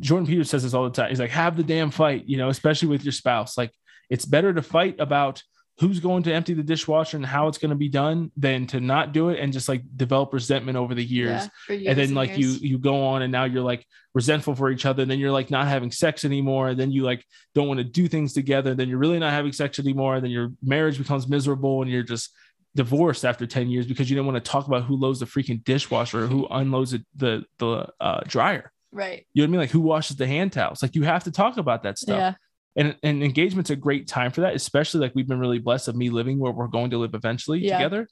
jordan Peterson says this all the time. He's like have the damn fight you know especially with your spouse. Like it's better to fight about who's going to empty the dishwasher and how it's going to be done than to not do it and just like develop resentment over the years Yeah, years and then like you years. you go on and now you're like resentful for each other and then you're like not having sex anymore and then you like don't want to do things together then you're really not having sex anymore and then your marriage becomes miserable and you're just divorced after 10 years because you didn't want to talk about who loads the freaking dishwasher or who unloads the the, the uh, dryer right. you know what I mean? Like who washes the hand towels? Like you have to talk about that stuff. Yeah. And and engagement's a great time for that, especially like we've been really blessed of me living where we're going to live eventually Yeah. together.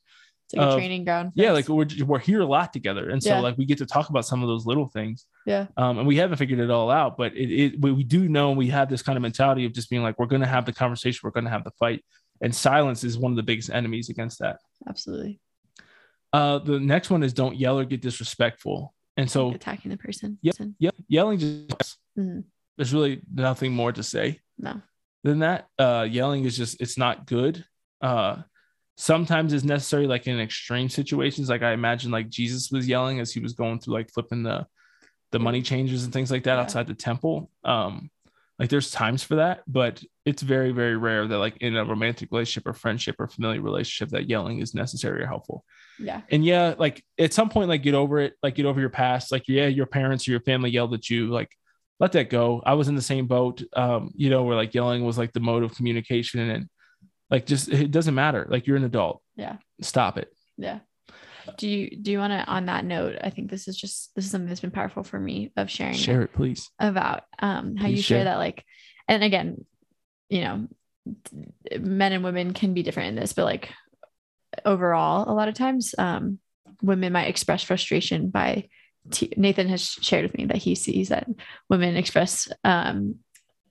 It's like a Uh, training ground. for Yeah, us. like we're we're here a lot together, and so Yeah. like we get to talk about some of those little things. Yeah. Um, and we haven't figured it all out, but it, it we, we do know we have this kind of mentality of just being like we're going to have the conversation, we're going to have the fight, and silence is one of the biggest enemies against that. absolutely. Uh, the next one is don't yell or get disrespectful, and so attacking the person. Person. yeah, yelling just Mhm. there's really nothing more to say. No. than that. Uh, yelling is just it's not good. Uh, sometimes it's necessary, like in extreme situations. Like I imagine, like Jesus was yelling as he was going through like flipping the the money changers and things like that Yeah. outside the temple. Um, like there's times for that, but it's very very rare that like in a romantic relationship or friendship or familiar relationship that yelling is necessary or helpful. Yeah. And yeah, like at some point, like get over it, like get over your past. Like yeah, your parents or your family yelled at you, like let that go. I was in the same boat, um, you know, where like yelling was like the mode of communication and like just it doesn't matter. Like you're an adult. Yeah. Stop it. Yeah. Do you do you want to on that note? I think this is just this is something that's been powerful for me of sharing Share it, please. about um how Please you share share. that like and again, you know, men and women can be different in this, but like overall, a lot of times um women might express frustration by Nathan has shared with me that he sees that women express um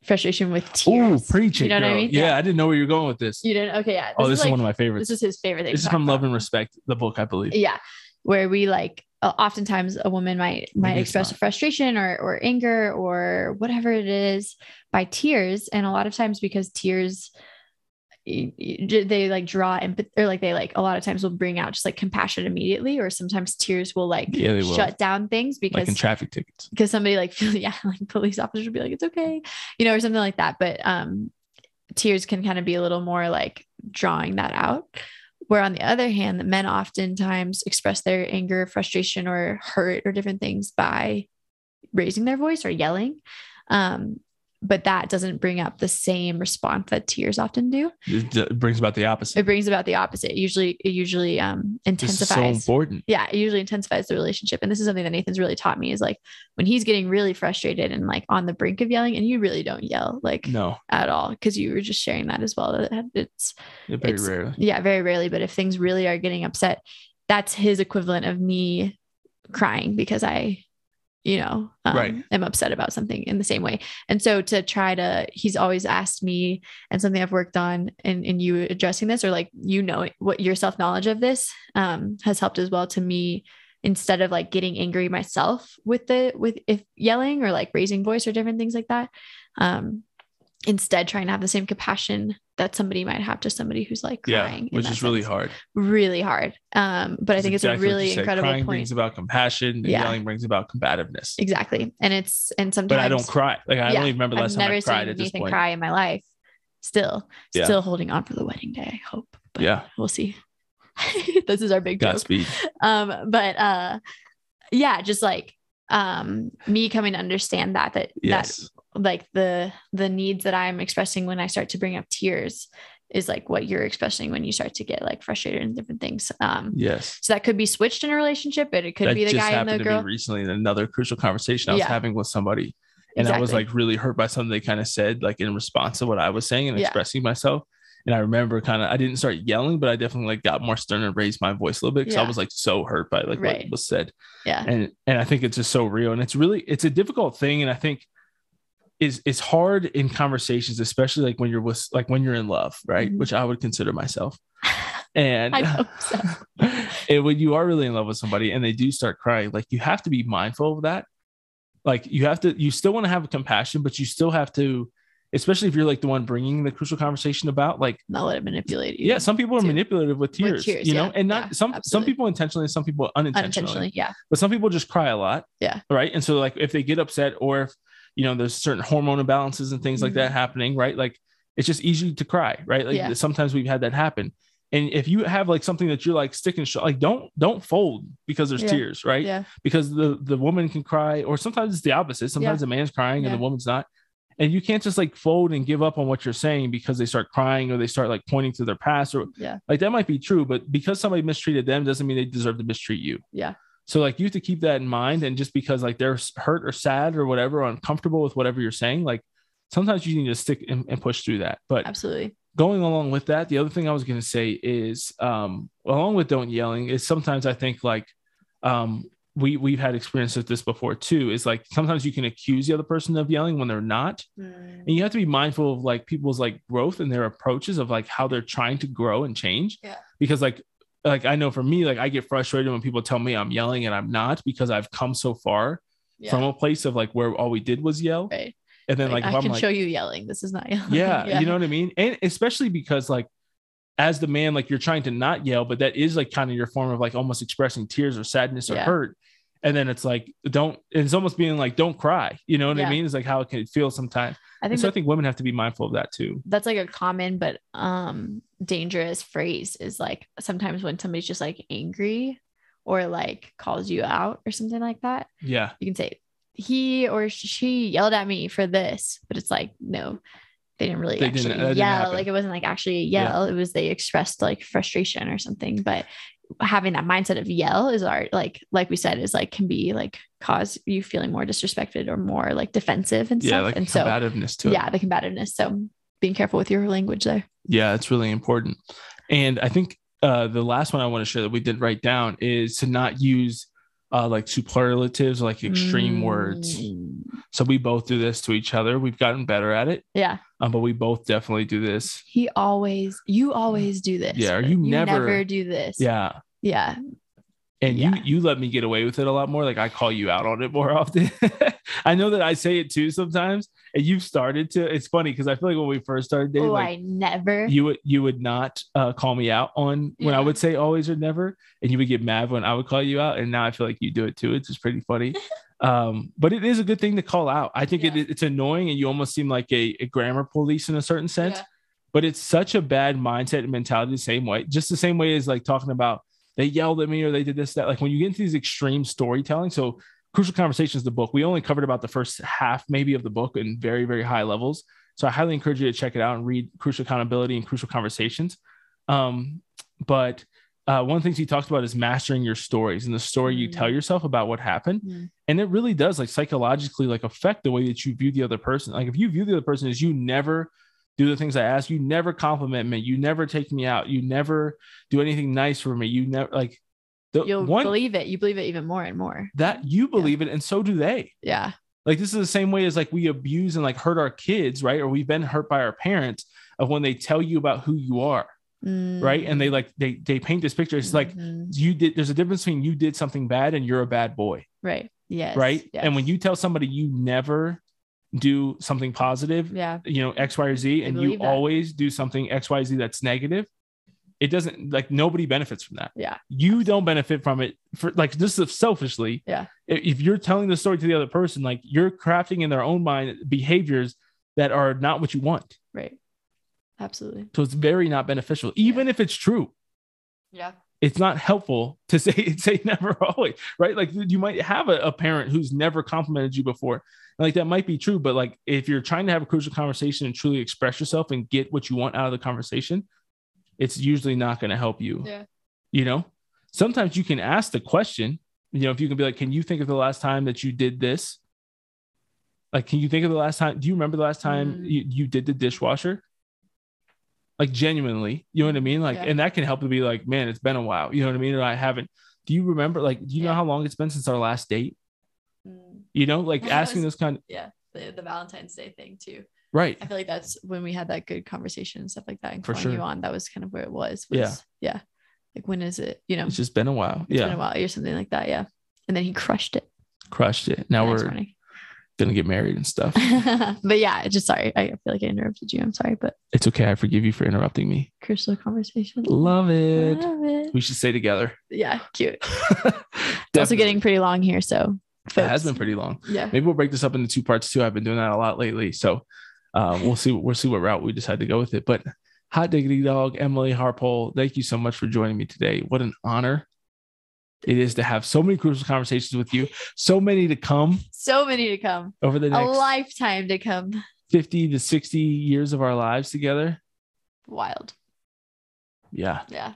frustration with Oh, tears. preach it, You know what I mean? Yeah, Yeah. I didn't know where you're going with this. You didn't? Okay, yeah. oh, this is, like, one of my favorites. This is his favorite thing. This is from Love about. and Respect, the book, I believe. yeah where we like oftentimes a woman might might Maybe express not. frustration or or anger or whatever it is by tears and a lot of times because tears they like draw empathy or like they like a lot of times will bring out just like compassion immediately or sometimes tears will like Yeah, will. shut down things Like because in traffic tickets. because somebody like feel yeah like police officers will be like it's okay you know or something like that but um tears can kind of be a little more like drawing that out where on the other hand the men oftentimes express their anger frustration or hurt or different things by raising their voice or yelling um but that doesn't bring up the same response that tears often do It, it brings about the opposite. it brings about the opposite usually it usually um is so intensifies important. yeah, it usually intensifies the relationship. And this is something that Nathan's really taught me is like when he's getting really frustrated and like on the brink of yelling, and you really don't yell like No, at all because you were just sharing that as well. that It's very It's- rarely. yeah, very rarely, but if things really are getting upset, that's his equivalent of me crying because I, you know, um, Right. am upset about something in the same way. And so to try to, he's always asked me, and something I've worked on, and and you addressing this or like you know what your self knowledge of this um, has helped as well to me. Instead of like getting angry myself with the with if yelling or like raising voice or different things like that, um, instead trying to have the same compassion that somebody might have to somebody who's like crying. in which is really hard. really hard. Um, but I think it's a really incredible Crying point. brings about compassion, and Yeah. yelling brings about combativeness. Exactly. And it's and sometimes But I don't cry. Like I Yeah, don't even remember the I've last time never I cried seen at this point. cry in my life. Still, Yeah. still holding on for the wedding day, I hope. But Yeah. we'll see. this is our big. Godspeed. Um, but uh yeah, just like um me coming to understand that that Yes. that like the the needs that I'm expressing when I start to bring up tears is like what you're expressing when you start to get like frustrated and different things. Um yes. so that could be switched in a relationship, but it could that be the guy and the to girl. me recently in another crucial conversation I was Yeah. having with somebody. And I was like really hurt by something they kind of said, like in response to what I was saying and Yeah. expressing myself. And I remember kind of I didn't start yelling, but I definitely like got more stern and raised my voice a little bit because I was like so hurt by like Right. what was said. yeah. and and I think it's just so real, and it's really it's a difficult thing, and I think is it's hard in conversations, especially like when you're with like when you're in love, right? Mhm. Which I would consider myself, and I hope so. and when you are really in love with somebody and they do start crying, like you have to be mindful of that. Like you have to, you still want to have compassion, but you still have to, especially if you're like the one bringing the crucial conversation about, like Not let it manipulate you. yeah, some people are too. manipulative with tears, tears, you know, yeah, and not yeah, some some people intentionally, some people unintentionally unintentionally. Yeah. but some people just cry a lot. Yeah. Right. And so like if they get upset or if you know there's certain hormone imbalances and things like Mhm. that happening, right? Like it's just easy to cry, right? Like Yeah. sometimes we've had that happen. And if you have like something that you're like sticking, sh- like don't don't fold because there's Yeah. tears, right? Yeah. Because the the woman can cry, or sometimes it's the opposite. Sometimes the man's crying and the woman's not. And you can't just like fold and give up on what you're saying because they start crying or they start like pointing to their past or Yeah. like that might be true, but because somebody mistreated them doesn't mean they deserve to mistreat you. Yeah. So like you have to keep that in mind, and just because like they're hurt or sad or whatever, or uncomfortable with whatever you're saying, like sometimes you need to stick and, and push through that. But Absolutely. going along with that, the other thing I was going to say is, um, along with don't yelling, is sometimes I think like, um, we we've had experience with this before too. Is like sometimes you can accuse the other person of yelling when they're not, and you have to be mindful of like people's like growth and their approaches of like how they're trying to grow and change. Yeah. Because like like I know for me, like I get frustrated when people tell me I'm yelling and I'm not because I've come so far Yeah. from a place of like where all we did was yell. right. And then like, Like, I I'm can like show you yelling. This is not yelling. yeah, you know what I mean? And especially because like as the man, like you're trying to not yell, but that is like kind of your form of like almost expressing tears or sadness or Yeah. hurt. And then it's like, don't, it's almost being like, don't cry. You know what I mean? It's like how it can feel sometimes. I And think so I think women have to be mindful of that too. that's like a common but um dangerous phrase is like sometimes when somebody's just like angry or like calls you out or something like that Yeah. you can say he or she yelled at me for this but it's like no they didn't really They actually didn't yell like it wasn't like actually a Yeah. yell it was they expressed like frustration or something but having that mindset of yell is art like like we said is like can be like cause you feeling more disrespected or more like defensive and Yeah. Like and so combativeness to it. yeah the combativeness so being careful with your language there Yeah, it's really important. And I think uh, the last one I want to share that we did write down is to not use uh, like superlatives, like extreme words. Mm, So we both do this to each other. We've gotten better at it, Yeah. um, but we both definitely do this. He always, you always do this. Yeah, or but you never- do this. Yeah. Yeah. And Yeah. you you let me get away with it a lot more. Like I call you out on it more often. I know that I say it too sometimes, and you've started to. It's funny because I feel like when we first started dating, Oh, like I never. you would you would not uh, call me out on when I would say always or never, and you would get mad when I would call you out. And now I feel like you do it too. It's just pretty funny. um, but it is a good thing to call out. I think Yeah. it, it's annoying, and you almost seem like a, a grammar police in a certain sense. Yeah. But it's such a bad mindset and mentality. The same way, just the same way as like talking about they yelled at me or they did this that. Like when you get into these extreme storytelling, so. Crucial Conversations, the book. We only covered about the first half, maybe, of the book in very, very high levels. So I highly encourage you to check it out and read Crucial Accountability and Crucial Conversations. Um, but uh, one of the things he talks about is mastering your stories and the story you Mm. tell yourself about what happened. Mm. And it really does like psychologically like affect the way that you view the other person. Like if you view the other person as you never do the things I ask, you never compliment me, you never take me out, you never do anything nice for me, you never like the You'll one believe it. You believe it even more and more. that you believe it, and so do they. Yeah. Like this is the same way as like we abuse and like hurt our kids, right? Or we've been hurt by our parents of when they tell you about who you are, right? And they like they they paint this picture. It's like Mhm. you did. There's a difference between you did something bad and you're a bad boy, right. Yes. right? And when you tell somebody you never do something positive, yeah. you know X, Y, or Z, and you that. always do something X, Y, Z that's negative, it doesn't like nobody benefits from that. Yeah. You don't benefit from it for like this is selfishly. Yeah. If if you're telling the story to the other person, like you're crafting in their own mind behaviors that are not what you want. Right. Absolutely. So it's very not beneficial, even if it's true. Yeah. It's not helpful to say say never always, right? Like you might have a, a parent who's never complimented you before. And like that might be true, but like if you're trying to have a crucial conversation and truly express yourself and get what you want out of the conversation, it's usually not going to help you. Yeah. You know, sometimes you can ask the question, you know, if you can be like, can you think of the last time that you did this? Like, can you think of the last time? Do you remember the last time Mm. you, you did the dishwasher? Like genuinely, you know what I mean? Like, Yeah. and that can help to be like, man, it's been a while. You know what I mean? Or I haven't. Do you remember? Like, do you know how long it's been since our last date? Mm. You know, like Yeah, asking that's- this kind. Yeah. The, the Valentine's Day thing too. right? I feel like that's when we had that good conversation and stuff like that and For sure. you on. That was kind of where it was. Yeah. was- Yeah. Like when is it? You know, It's just been a while. it's yeah, been a while or something like that. Yeah. And then he crushed it. crushed it. Now next we're morning. Gonna get married and stuff. but yeah, just sorry. I feel like I interrupted you. I'm sorry, but it's okay. I forgive you for interrupting me. crucial conversation. Love it. Love it. We should stay together. Yeah, cute. It's also getting pretty long here, so It has been pretty long. Yeah. Maybe we'll break this up into two parts too. I've been doing that a lot lately. So uh, we'll see. We'll see what route we decide to go with it. But hot diggity dog, Emily Harpole, thank you so much for joining me today. What an honor it is to have so many crucial conversations with you. So many to come. So many to come. Over the next a lifetime to come. 50 to 60 years of our lives together. Wild. Yeah. Yeah.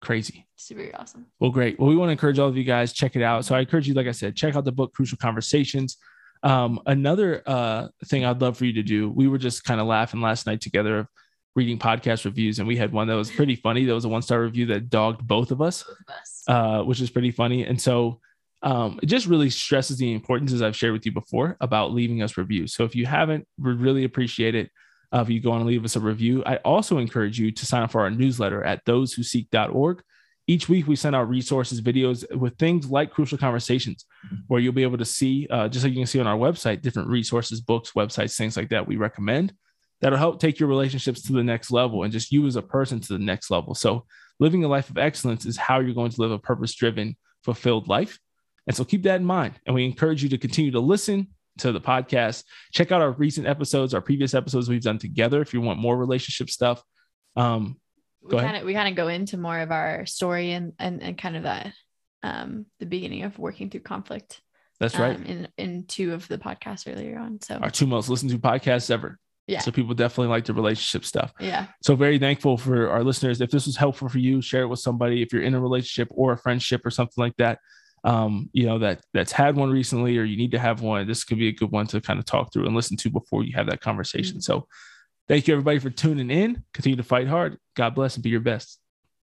Crazy. Super awesome. Well, great. Well, we want to encourage all of you guys check it out. So I encourage you, like I said, check out the book Crucial Conversations. Um, another uh, thing I'd love for you to do. We were just kind of laughing last night together of reading podcast reviews, and we had one that was pretty funny. That was a one star review that dogged both of us, Both of us. uh, which is pretty funny. And so um, it just really stresses the importance, as I've shared with you before, about leaving us reviews. So if you haven't, we really appreciate it. Uh, if you go on and leave us a review, I also encourage you to sign up for our newsletter at thosewhoseek.org. Each week, we send out resources, videos with things like crucial conversations, where you'll be able to see, uh, just like you can see on our website, different resources, books, websites, things like that we recommend that'll help take your relationships to the next level and just you as a person to the next level. So, living a life of excellence is how you're going to live a purpose driven, fulfilled life. And so, keep that in mind. And we encourage you to continue to listen to the podcast. Check out our recent episodes, our previous episodes we've done together if you want more relationship stuff. Um, we kind of we kind of go into more of our story and and, and kind of that um the beginning of working through conflict. that's right. Um, in in two of the podcasts earlier on. So Our two most listened to podcasts ever. Yeah. So, people definitely like the relationship stuff. yeah. So very thankful for our listeners. If this was helpful for you, share it with somebody. If you're in a relationship or a friendship or something like that, um, you know that that's had one recently, or you need to have one. This could be a good one to kind of talk through and listen to before you have that conversation. So, thank you everybody for tuning in. Continue to fight hard. God bless and be your best.